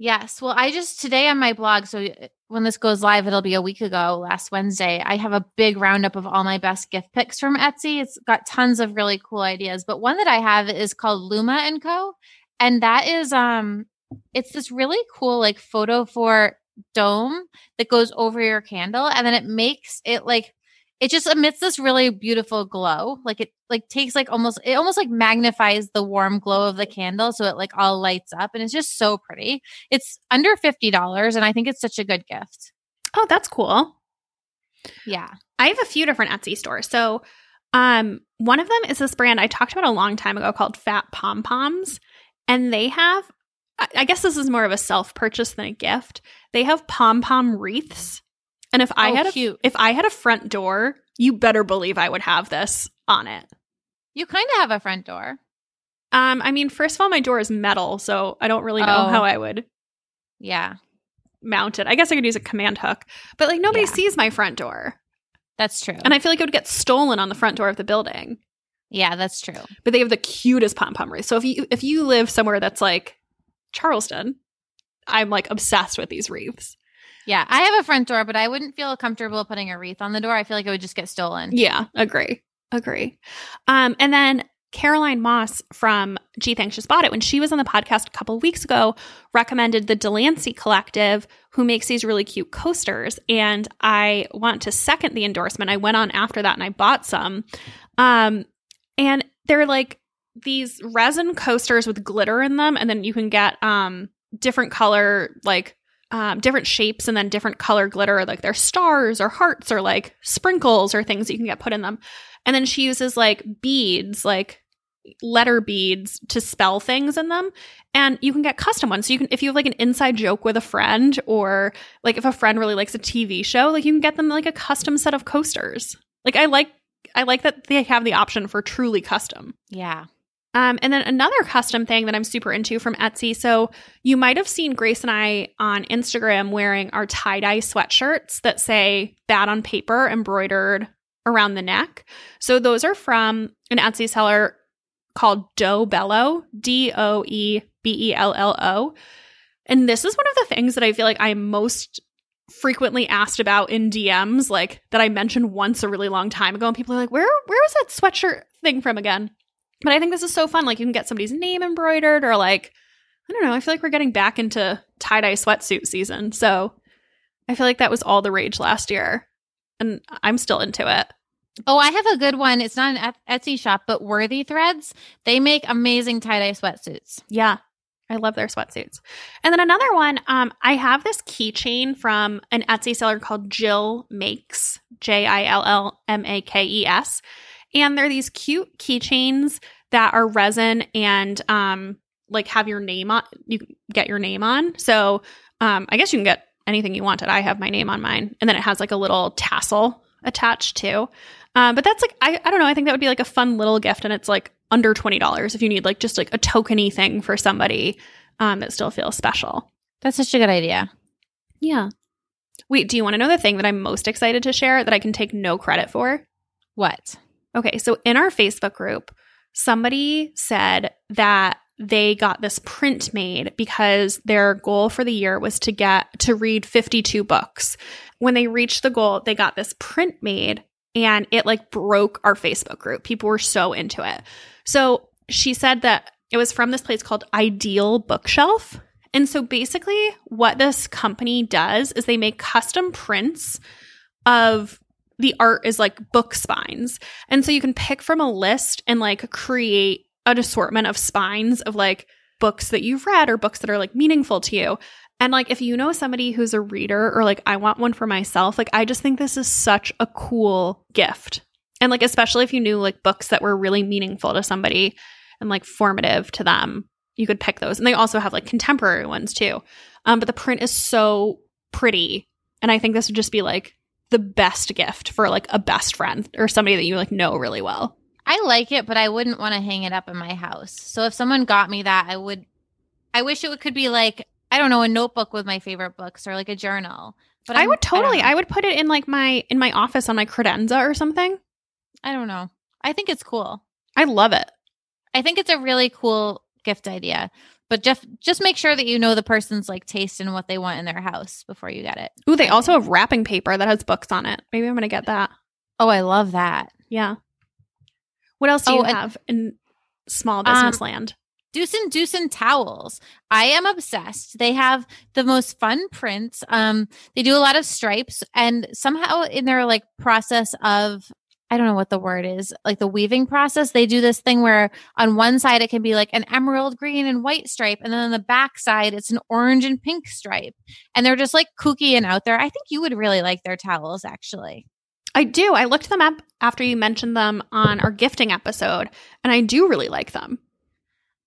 [SPEAKER 2] yes well i just today on my blog so uh, when this goes live it'll be a week ago last wednesday i have a big roundup of all my best gift picks from etsy it's got tons of really cool ideas but one that i have is called luma and co and that is um it's this really cool like photo for dome that goes over your candle and then it makes it like it just emits this really beautiful glow like it like takes like almost it almost like magnifies the warm glow of the candle so it like all lights up and it's just so pretty it's under $50 and i think it's such a good gift
[SPEAKER 1] Oh, that's cool.
[SPEAKER 2] yeah
[SPEAKER 1] I have a few different Etsy stores. So, um, one of them is this brand I talked about a long time ago called Fat Pom Poms, and they have. I guess this is more of a self purchase than a gift. They have pom pom wreaths, and if I
[SPEAKER 2] Oh,
[SPEAKER 1] had a,
[SPEAKER 2] cute.
[SPEAKER 1] if I had a front door, you better believe I would have this on it.
[SPEAKER 2] you kind of have a front door
[SPEAKER 1] Um, I mean, first of all, my door is metal, so I don't really know
[SPEAKER 2] Oh.
[SPEAKER 1] how I would
[SPEAKER 2] yeah
[SPEAKER 1] mount it. I guess I could use a command hook, but like nobody
[SPEAKER 2] Yeah.
[SPEAKER 1] sees my front door,
[SPEAKER 2] that's true
[SPEAKER 1] and I feel like it would get stolen on the front door of the building.
[SPEAKER 2] yeah that's true
[SPEAKER 1] but they have the cutest pom pom wreaths. So if you if you live somewhere that's like Charleston, I'm like obsessed with these wreaths.
[SPEAKER 2] Yeah i have a front door but i wouldn't feel comfortable putting a wreath on the door i feel like it would just get stolen
[SPEAKER 1] Yeah, agree, agree. Um, and then Caroline Moss from Gee Thanks Just Bought It when she was on the podcast a couple weeks ago recommended the Delancey Collective, who makes these really cute coasters. And I want to second the endorsement. I went on after that and I bought some. Um, and they're like these resin coasters with glitter in them, and then you can get um different color like um, different shapes and then different color glitter, like they're stars or hearts or like sprinkles or things you can get put in them. And then she uses like beads, like letter beads to spell things in them. And you can get custom ones. So you can, if you have like an inside joke with a friend or like if a friend really likes a TV show, like you can get them like a custom set of coasters. Like I like, I like that they have the option for truly custom.
[SPEAKER 2] yeah
[SPEAKER 1] Um, and then another custom thing that I'm super into from Etsy. So you might have seen Grace and I on Instagram wearing our tie dye sweatshirts that say "bad on paper" embroidered around the neck. So those are from an Etsy seller called Doe Bello, D O E B E L L O. And this is one of the things that I feel like I'm most frequently asked about in DMs, like that I mentioned once a really long time ago, and people are like, "Where, where was that sweatshirt thing from again?" But I think this is so fun. Like you can get somebody's name embroidered, or like I don't know. I feel like we're getting back into tie dye sweatsuit season. So I feel like that was all the rage last year, and I'm still into it.
[SPEAKER 2] Oh, I have a good one. It's not an Etsy shop, but Worthy Threads. They make amazing tie dye sweatsuits.
[SPEAKER 1] Yeah. I love their sweatsuits. And then another one, um, I have this keychain from an Etsy seller called Jill Makes, J I L L M A K E S. And they're these cute keychains that are resin and um like have your name on you get your name on. So um I guess you can get anything you wanted. I have my name on mine. And then it has like a little tassel attached too. Um, but that's like I, I don't know, I think that would be like a fun little gift and it's like under twenty dollars if you need like just like a tokeny thing for somebody um that still feels special.
[SPEAKER 2] That's such a good idea.
[SPEAKER 1] Yeah. Wait, do you want to know the thing that I'm most excited to share that I can take no credit for?
[SPEAKER 2] What?
[SPEAKER 1] Okay, so in our Facebook group, somebody said that they got this print made because their goal for the year was to get to read 52 books. When they reached the goal, they got this print made and it like broke our Facebook group. People were so into it. So she said that it was from this place called Ideal Bookshelf. And so basically, what this company does is they make custom prints of the art is like book spines. And so you can pick from a list and like create an assortment of spines of like books that you've read or books that are like meaningful to you. And like if you know somebody who's a reader or like I want one for myself, like I just think this is such a cool gift. And like especially if you knew like books that were really meaningful to somebody and like formative to them, you could pick those. And they also have like contemporary ones too. Um, but the print is so pretty. And I think this would just be like the best gift for like a best friend or somebody that you like know really well.
[SPEAKER 2] I like it, but I wouldn't want to hang it up in my house. So if someone got me that, I would I wish it could be like, I don't know, a notebook with my favorite books or like a journal.
[SPEAKER 1] But I'm, I would totally I, I would put it in like my in my office on my credenza or something.
[SPEAKER 2] I don't know. I think it's cool.
[SPEAKER 1] I love it.
[SPEAKER 2] I think it's a really cool gift idea. But just just make sure that you know the person's like taste and what they want in their house before you get it.
[SPEAKER 1] Ooh, they also have wrapping paper that has books on it. Maybe I'm gonna get that.
[SPEAKER 2] Oh, I love that.
[SPEAKER 1] Yeah. What else do oh, you have in small business um, land?
[SPEAKER 2] Dusen Dusen towels. I am obsessed. They have the most fun prints. Um, they do a lot of stripes, and somehow in their like process of I don't know what the word is, like the weaving process, they do this thing where on one side it can be like an emerald green and white stripe, and then on the back side it's an orange and pink stripe. And they're just like kooky and out there. I think you would really like their towels, actually.
[SPEAKER 1] I do. I looked them up after you mentioned them on our gifting episode, and I do really like them.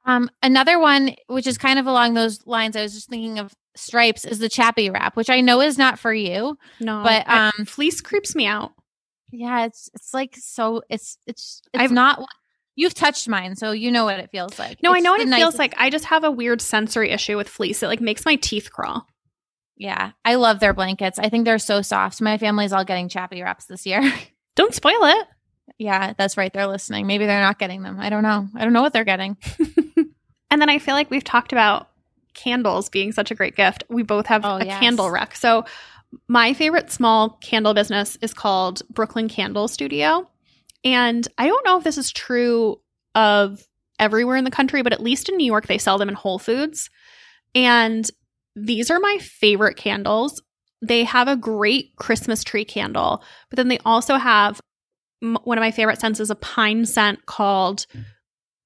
[SPEAKER 2] Um, another one, which is kind of along those lines, I was just thinking of stripes, is the chappy wrap, which I know is not for you.
[SPEAKER 1] No, but um, fleece creeps me out.
[SPEAKER 2] Yeah, it's it's like so it's it's it's I've, not you've touched mine, so you know what it feels like.
[SPEAKER 1] No,
[SPEAKER 2] it's
[SPEAKER 1] I know what it feels like. I just have a weird sensory issue with fleece. It like makes my teeth crawl.
[SPEAKER 2] Yeah, I love their blankets. I think they're so soft. My family's all getting chappy wraps this year.
[SPEAKER 1] Don't spoil it.
[SPEAKER 2] Yeah, that's right. They're listening. Maybe they're not getting them. I don't know. I don't know what they're getting.
[SPEAKER 1] and then I feel like we've talked about candles being such a great gift. We both have oh, a yes. candle rec. So my favorite small candle business is called Brooklyn Candle Studio. And I don't know if this is true of everywhere in the country, but at least in New York, they sell them in Whole Foods. And these are my favorite candles. They have a great Christmas tree candle, but then they also have one of my favorite scents is a pine scent called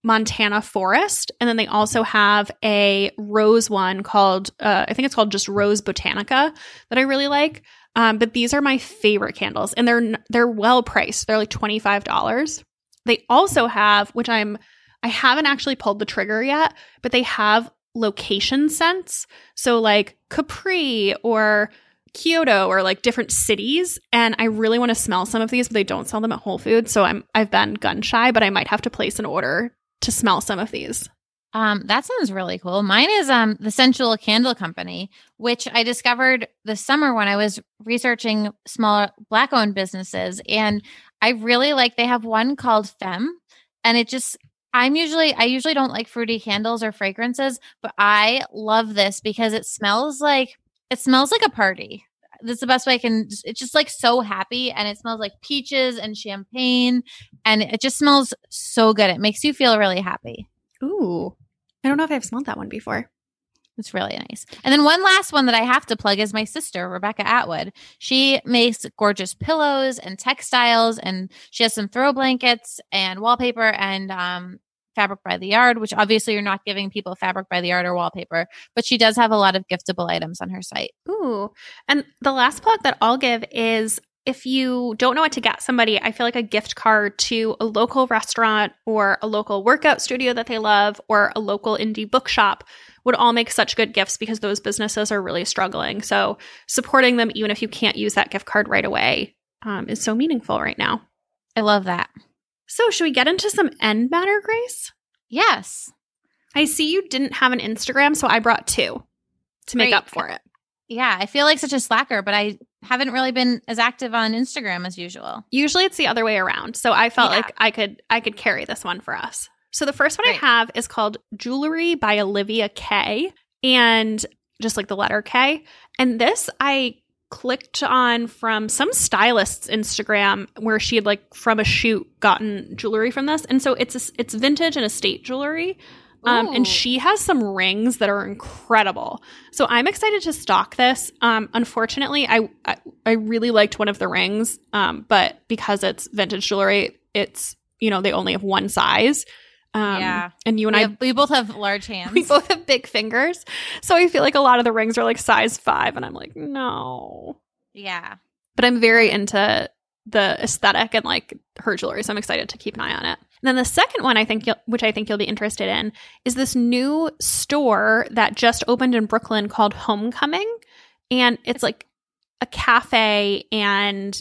[SPEAKER 1] Montana Forest. And then they also have a rose one called, uh, I think it's called just Rose Botanica that I really like. Um, but these are my favorite candles and they're, they're well priced. They're like $25. They also have, which I'm, I haven't actually pulled the trigger yet, but they have location scents. So like Capri or Kyoto or like different cities and I really want to smell some of these but they don't sell them at Whole Foods so I'm I've been gun shy but I might have to place an order to smell some of these.
[SPEAKER 2] Um, that sounds really cool. Mine is um the Sensual Candle Company, which I discovered this summer when I was researching small black owned businesses. And I really like they have one called Femme. And it just I'm usually I usually don't like fruity candles or fragrances, but I love this because it smells like it smells like a party that's the best way I can. It's just like so happy, and it smells like peaches and champagne, and it just smells so good. It makes you feel really happy.
[SPEAKER 1] Ooh, I don't know if I've smelled that one before.
[SPEAKER 2] It's really nice. And then one last one that I have to plug is my sister, Rebecca Atwood. She makes gorgeous pillows and textiles, and she has some throw blankets and wallpaper and um, fabric by the yard, which obviously you're not giving people fabric by the yard or wallpaper, but she does have a lot of giftable items on her site.
[SPEAKER 1] Ooh. And the last plug that I'll give is if you don't know what to get somebody, I feel like a gift card to a local restaurant or a local workout studio that they love or a local indie bookshop would all make such good gifts because those businesses are really struggling. So supporting them, even if you can't use that gift card right away, um, is so meaningful right now.
[SPEAKER 2] I love that.
[SPEAKER 1] So, should we get into some end matter, Grace?
[SPEAKER 2] Yes.
[SPEAKER 1] I see you didn't have an Instagram, so I brought two to make Great. up for it.
[SPEAKER 2] Yeah, I feel like such a slacker, but I haven't really been as active on Instagram as usual.
[SPEAKER 1] Usually it's the other way around. So I felt yeah. like I could I could carry this one for us. So the first one Great. I have is called Jewelry by Olivia K and just like the letter K. And this I clicked on from some stylist's Instagram where she had like from a shoot gotten jewelry from this, and so it's a, it's vintage and estate jewelry. Um, and she has some rings that are incredible. So I'm excited to stock this. Um, unfortunately, I, I I really liked one of the rings, um, but because it's vintage jewelry, it's you know they only have one size. Um,
[SPEAKER 2] Yeah.
[SPEAKER 1] and you and
[SPEAKER 2] we,
[SPEAKER 1] I
[SPEAKER 2] have- we both have large hands.
[SPEAKER 1] we both have big fingers, so I feel like a lot of the rings are like size five, and I'm like no.
[SPEAKER 2] yeah.
[SPEAKER 1] But I'm very into the aesthetic and like her jewelry, so I'm excited to keep an eye on it. And then the second one I think, you'll, which I think you'll be interested in, is this new store that just opened in Brooklyn called Homecoming, and it's like a cafe and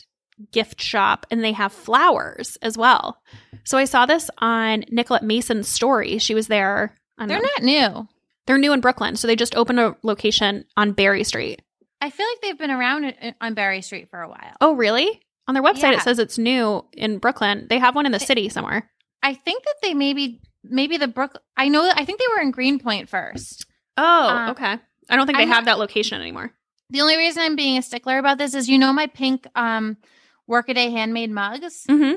[SPEAKER 1] gift shop, and they have flowers as well. So I saw this on Nicolette Mason's story. She was there. On
[SPEAKER 2] They're
[SPEAKER 1] the-
[SPEAKER 2] not new.
[SPEAKER 1] they're new in Brooklyn, so they just opened a location on Berry Street.
[SPEAKER 2] I feel like they've been around on Berry Street for a while.
[SPEAKER 1] Oh, really? On their website,
[SPEAKER 2] Yeah.
[SPEAKER 1] it says it's new in Brooklyn. They have one in the city somewhere.
[SPEAKER 2] I think that they maybe maybe the Brook. I know. I think they were in Greenpoint first.
[SPEAKER 1] Oh,
[SPEAKER 2] Uh,
[SPEAKER 1] okay. I don't think they
[SPEAKER 2] I'm
[SPEAKER 1] have
[SPEAKER 2] not-
[SPEAKER 1] that location anymore.
[SPEAKER 2] The only reason I'm being a stickler about this is you know my pink um workaday handmade mugs.
[SPEAKER 1] Mm-hmm.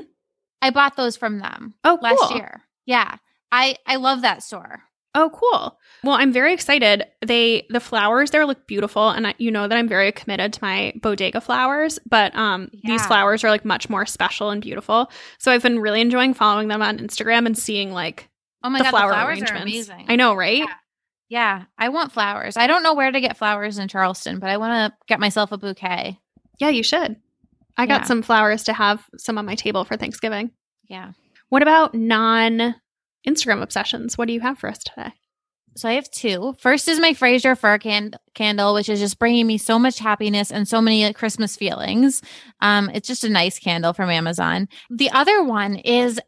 [SPEAKER 2] I bought those from them
[SPEAKER 1] Oh, cool.
[SPEAKER 2] last year. Yeah. I I love that store.
[SPEAKER 1] Oh, cool. Well, I'm very excited. They the flowers there look beautiful, and I, you know that I'm very committed to my bodega flowers. But um, these flowers are like much more special and beautiful. So I've been really enjoying following them on Instagram and seeing like
[SPEAKER 2] Oh my
[SPEAKER 1] the
[SPEAKER 2] god,
[SPEAKER 1] flower
[SPEAKER 2] the flowers are
[SPEAKER 1] arrangements.
[SPEAKER 2] amazing.
[SPEAKER 1] I know, right?
[SPEAKER 2] Yeah. Yeah, I want flowers. I don't know where to get flowers in Charleston, but I want to get myself a bouquet.
[SPEAKER 1] Yeah, you should. I got
[SPEAKER 2] Yeah.
[SPEAKER 1] some flowers to have some on my table for Thanksgiving.
[SPEAKER 2] Yeah.
[SPEAKER 1] What about non Instagram obsessions? What do you have for us today?
[SPEAKER 2] So I have two. First is my Fraser fir can- candle, which is just bringing me so much happiness and so many like, Christmas feelings. Um, it's just a nice candle from Amazon. The other one is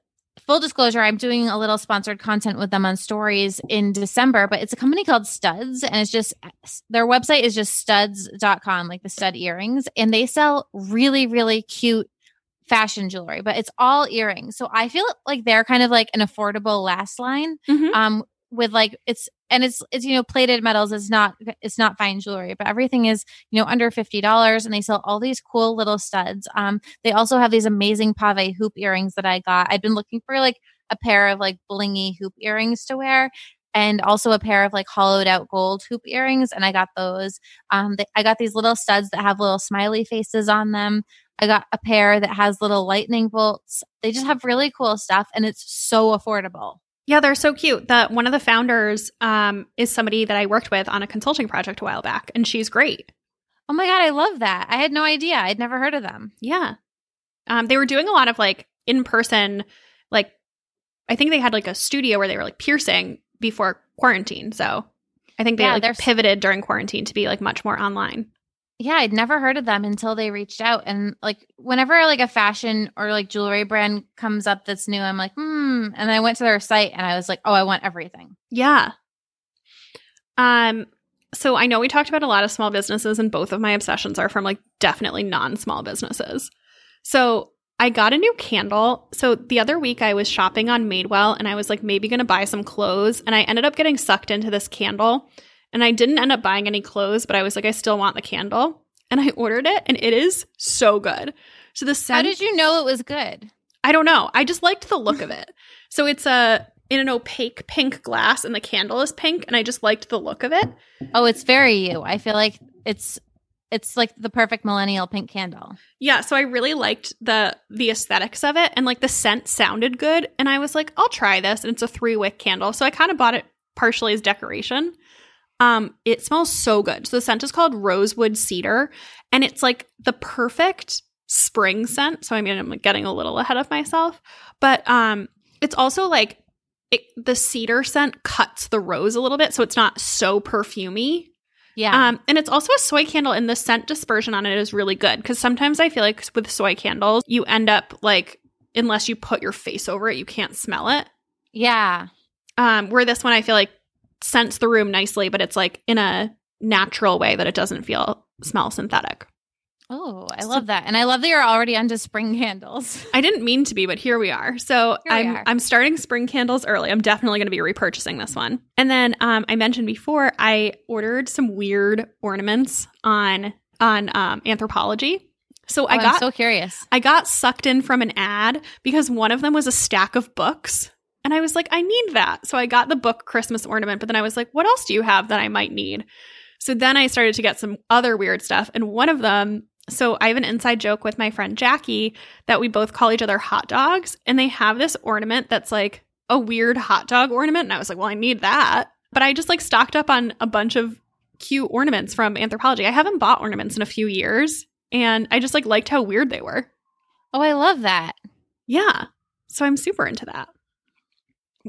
[SPEAKER 2] full disclosure. I'm doing a little sponsored content with them on stories in December, but it's a company called Studs, and it's just their website is just studs.com, like the stud earrings, and they sell really, really cute fashion jewelry, but it's all earrings. So I feel like they're kind of like an affordable last line
[SPEAKER 1] Mhm.
[SPEAKER 2] um with like it's and it's it's you know plated metals is not it's not fine jewelry but everything is you know under $50 and they sell all these cool little studs. Um they also have these amazing pave hoop earrings that i got. I've been looking for like a pair of like blingy hoop earrings to wear and also a pair of like hollowed out gold hoop earrings and i got those. Um they, i got these little studs that have little smiley faces on them. I got a pair that has little lightning bolts. They just have really cool stuff and it's so affordable
[SPEAKER 1] Yeah, they're so cute. The one of the founders um, is somebody that I worked with on a consulting project a while back, and she's great.
[SPEAKER 2] Oh my god, I love that. I had no idea. I'd never heard of them.
[SPEAKER 1] Yeah, um, they were doing a lot of like in person, like I think they had like a studio where they were like piercing before quarantine. So I think they
[SPEAKER 2] Yeah,
[SPEAKER 1] like pivoted during quarantine to be like much more online.
[SPEAKER 2] Yeah, I'd never heard of them until they reached out. And like whenever like a fashion or like jewelry brand comes up that's new, I'm like, hmm. And I went to their site and I was like, oh, I want everything.
[SPEAKER 1] Yeah. Um so I know we talked about a lot of small businesses and both of my obsessions are from like definitely non-small businesses. So I got a new candle. So the other week I was shopping on Madewell and I was like maybe going to buy some clothes and I ended up getting sucked into this candle and I didn't end up buying any clothes, but I was like I still want the candle and I ordered it and it is so good. So the scent.
[SPEAKER 2] How did you know it was good?
[SPEAKER 1] I don't know. I just liked the look of it. So it's a in an opaque pink glass and the candle is pink and I just liked the look of it.
[SPEAKER 2] Oh, it's very you. I feel like it's it's like the perfect millennial pink candle.
[SPEAKER 1] Yeah, so I really liked the the aesthetics of it and like the scent sounded good and I was like, I'll try this and it's a 3 wick candle. So I kind of bought it partially as decoration. Um it smells so good. So the scent is called Rosewood Cedar and it's like the perfect spring scent. So I mean I'm getting a little ahead of myself, but um it's also like it, the cedar scent cuts the rose a little bit so it's not so perfumey.
[SPEAKER 2] Yeah.
[SPEAKER 1] Um, and it's also a soy candle, and the scent dispersion on it is really good because sometimes I feel like with soy candles, you end up like, unless you put your face over it, you can't smell it.
[SPEAKER 2] yeah.
[SPEAKER 1] Um, where this one I feel like scents the room nicely, but it's like in a natural way that it doesn't feel smell synthetic.
[SPEAKER 2] Oh, I
[SPEAKER 1] So-
[SPEAKER 2] love that. And I love that you're already onto spring candles.
[SPEAKER 1] I didn't mean to be, but here we are. So
[SPEAKER 2] Here
[SPEAKER 1] I'm
[SPEAKER 2] are.
[SPEAKER 1] I'm starting spring candles early. I'm definitely going to be repurchasing this one. And then um, I mentioned before I ordered some weird ornaments on on um, Anthropologie. So I
[SPEAKER 2] Oh,
[SPEAKER 1] got
[SPEAKER 2] I'm so curious.
[SPEAKER 1] I got sucked in from an ad because one of them was a stack of books. And I was like, I need that. So I got the book Christmas ornament, but then I was like, what else do you have that I might need? So then I started to get some other weird stuff. And one of them, so I have an inside joke with my friend Jackie that we both call each other hot dogs. And they have this ornament that's like a weird hot dog ornament. And I was like, well, I need that. But I just like stocked up on a bunch of cute ornaments from Anthropologie. I haven't bought ornaments in a few years. And I just like liked how weird they were.
[SPEAKER 2] Oh, I love that.
[SPEAKER 1] Yeah. So I'm super into that.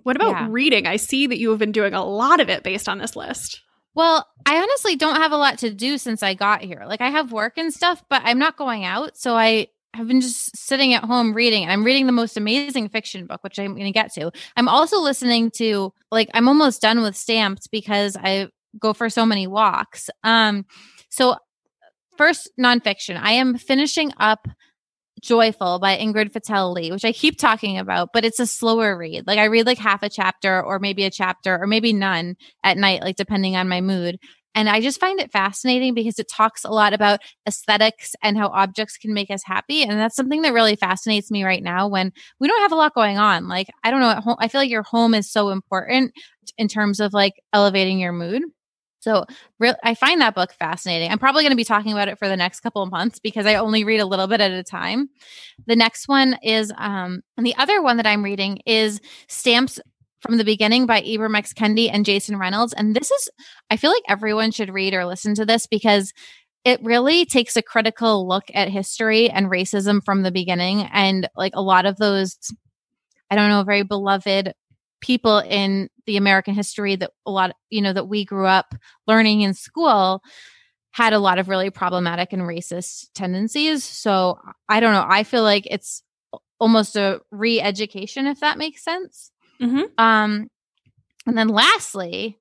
[SPEAKER 1] What about
[SPEAKER 2] Yeah.
[SPEAKER 1] reading? I see that you have been doing a lot of it based on this list.
[SPEAKER 2] Well, I honestly don't have a lot to do since I got here. Like I have work and stuff, but I'm not going out. So I have been just sitting at home reading. And I'm reading the most amazing fiction book, which I'm going to get to. I'm also listening to like I'm almost done with Stamped because I go for so many walks. Um so first nonfiction. I am finishing up Joyful by Ingrid Fetell Lee, which I keep talking about, but it's a slower read. Like I read like half a chapter or maybe a chapter or maybe none at night, like depending on my mood. And I just find it fascinating because it talks a lot about aesthetics and how objects can make us happy. And that's something that really fascinates me right now when we don't have a lot going on. Like, I don't know, at home, I feel like your home is so important in terms of like elevating your mood. So re- I find that book fascinating. I'm probably going to be talking about it for the next couple of months because I only read a little bit at a time. The next one is, um, and the other one that I'm reading is Stamped from the Beginning by Ibram X. Kendi and Jason Reynolds. And this is, I feel like everyone should read or listen to this because it really takes a critical look at history and racism from the beginning. And like a lot of those, I don't know, very beloved people in the American history that a lot, you know, that we grew up learning in school had a lot of really problematic and racist tendencies. So I don't know. I feel like it's almost a re-education, if that makes sense.
[SPEAKER 1] Mm-hmm.
[SPEAKER 2] Um, and then lastly,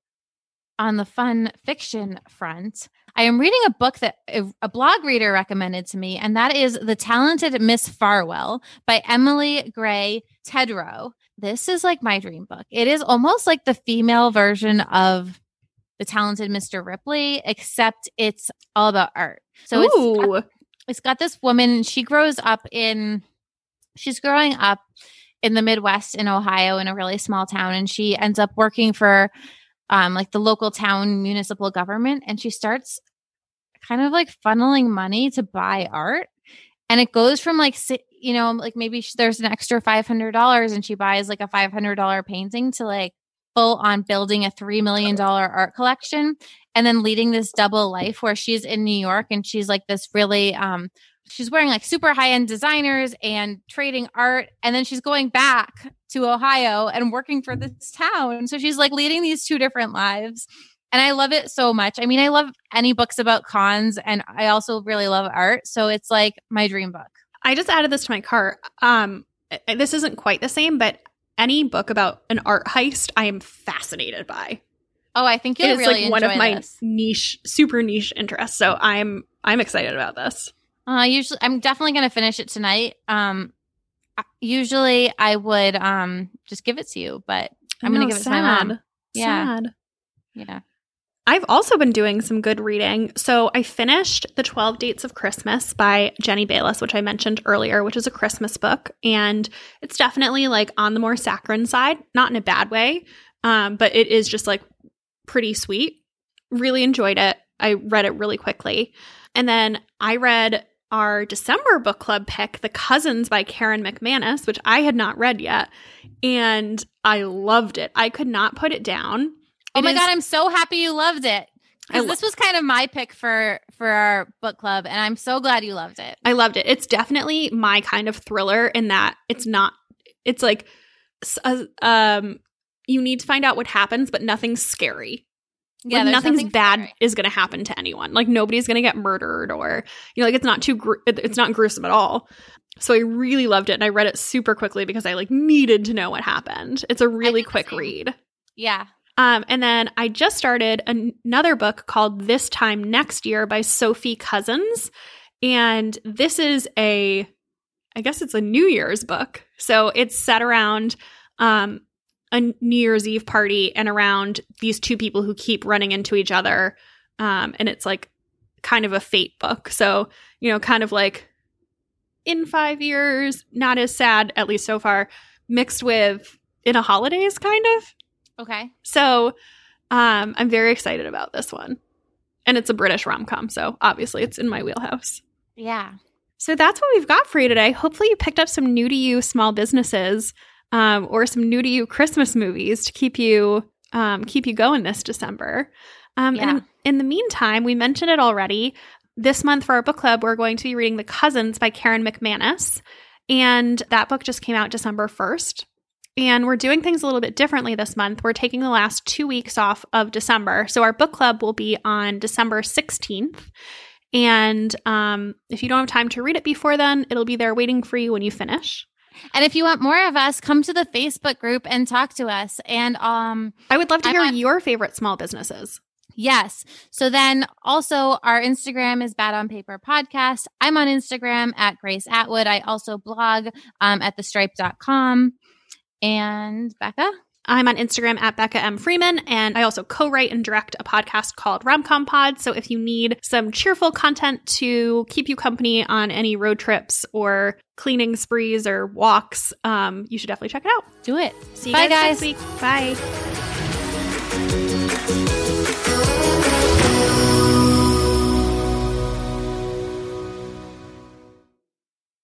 [SPEAKER 2] on the fun fiction front, I am reading a book that a, a blog reader recommended to me, and that is The Talented Miss Farwell by Emily Gray Tedrowe. This is like my dream book. It is almost like the female version of The Talented Mr. Ripley, except it's all about art. So it's
[SPEAKER 1] Ooh.
[SPEAKER 2] it's got this woman she grows up in she's growing up in the midwest in ohio in a really small town and she ends up working for um like the local town municipal government and she starts kind of like funneling money to buy art and it goes from like you know like maybe sh- there's an extra $500 and she buys like a $500 painting to like full on building a $3 million art collection and then leading this double life where she's in New York and she's like this really um she's wearing like super high end designers and trading art and then she's going back to Ohio and working for this town so she's like leading these two different lives and I love it so much. I mean, I love any books about cons and I also really love art, so it's like my dream book.
[SPEAKER 1] I just added this to my cart. Um, this isn't quite the same, but any book about an art heist, I am fascinated by.
[SPEAKER 2] Oh, I think you'll
[SPEAKER 1] is
[SPEAKER 2] really
[SPEAKER 1] like one of my
[SPEAKER 2] this.
[SPEAKER 1] niche, super niche interests. So I'm I'm excited about this.
[SPEAKER 2] Uh, usually, I'm definitely going to finish it tonight. Um, usually I would um just give it to you, but I'm gonna
[SPEAKER 1] know,
[SPEAKER 2] give it to my mom. Yeah.
[SPEAKER 1] Sad.
[SPEAKER 2] yeah.
[SPEAKER 1] I've also been doing some good reading. So I finished The 12 Dates of Christmas by Jenny Bayliss, which I mentioned earlier, which is a Christmas book. And it's definitely like on the more saccharine side, not in a bad way, um, but it is just like pretty sweet. Really enjoyed it. I read it really quickly. And then I read our December book club pick, The Cousins by Karen McManus, which I had not read yet. And I loved it. I could not put it down.
[SPEAKER 2] Oh my
[SPEAKER 1] is-
[SPEAKER 2] god, I'm so happy you loved it.
[SPEAKER 1] I lo-
[SPEAKER 2] this was kind of my pick for for our book club, and I'm so glad you loved it.
[SPEAKER 1] I loved it. It's definitely my kind of thriller in that it's not. It's like, uh, um, you need to find out what happens, but nothing's scary.
[SPEAKER 2] Yeah,
[SPEAKER 1] like nothing's
[SPEAKER 2] nothing
[SPEAKER 1] bad
[SPEAKER 2] scary.
[SPEAKER 1] is going to happen to anyone. Like nobody's going to get murdered, or you know, like it's not too. It- it's not gruesome at all. So I really loved it, and I read it super quickly because I like needed to know what happened. It's a really quick read.
[SPEAKER 2] Yeah.
[SPEAKER 1] Um, and then I just started an- another book called This Time Next Year by Sophie Cousens. And this is a, I guess it's a New Year's book. So it's set around um, a New Year's Eve party and around these two people who keep running into each other. Um, and it's like kind of a fate book. So, you know, kind of like in five years, not as sad, at least so far, mixed with In a Holidaze kind of.
[SPEAKER 2] Okay.
[SPEAKER 1] So um, I'm very excited about this one. And it's a British rom com, so obviously it's in my wheelhouse.
[SPEAKER 2] Yeah.
[SPEAKER 1] So that's what we've got for you today. Hopefully, you picked up some new to you small businesses um, or some new to you Christmas movies to keep you um, keep you going this December. Um,
[SPEAKER 2] Yeah.
[SPEAKER 1] And in, in the meantime, we mentioned it already. This month for our book club, we're going to be reading The Cousins by Karen McManus. And that book just came out December 1st. And we're doing things a little bit differently this month. We're taking the last two weeks off of December. So our book club will be on December 16th. And um, if you don't have time to read it before then, it'll be there waiting for you when you finish.
[SPEAKER 2] And if you want more of us, come to the Facebook group and talk to us. And um
[SPEAKER 1] I would love to
[SPEAKER 2] I'm
[SPEAKER 1] hear
[SPEAKER 2] on-
[SPEAKER 1] your favorite small businesses.
[SPEAKER 2] Yes. So then also our Instagram is Bad on Paper Podcast. I'm on Instagram at Grace Atwood. I also blog um, at thestripe.com. And Becca?
[SPEAKER 1] I'm on Instagram at Becca M. Freeman, and I also co write and direct a podcast called Romcom Pod. So if you need some cheerful content to keep you company on any road trips or cleaning sprees or walks, um, you should definitely check it out.
[SPEAKER 2] Do it.
[SPEAKER 1] See you
[SPEAKER 2] Bye,
[SPEAKER 1] guys,
[SPEAKER 2] guys.
[SPEAKER 1] next week. Bye.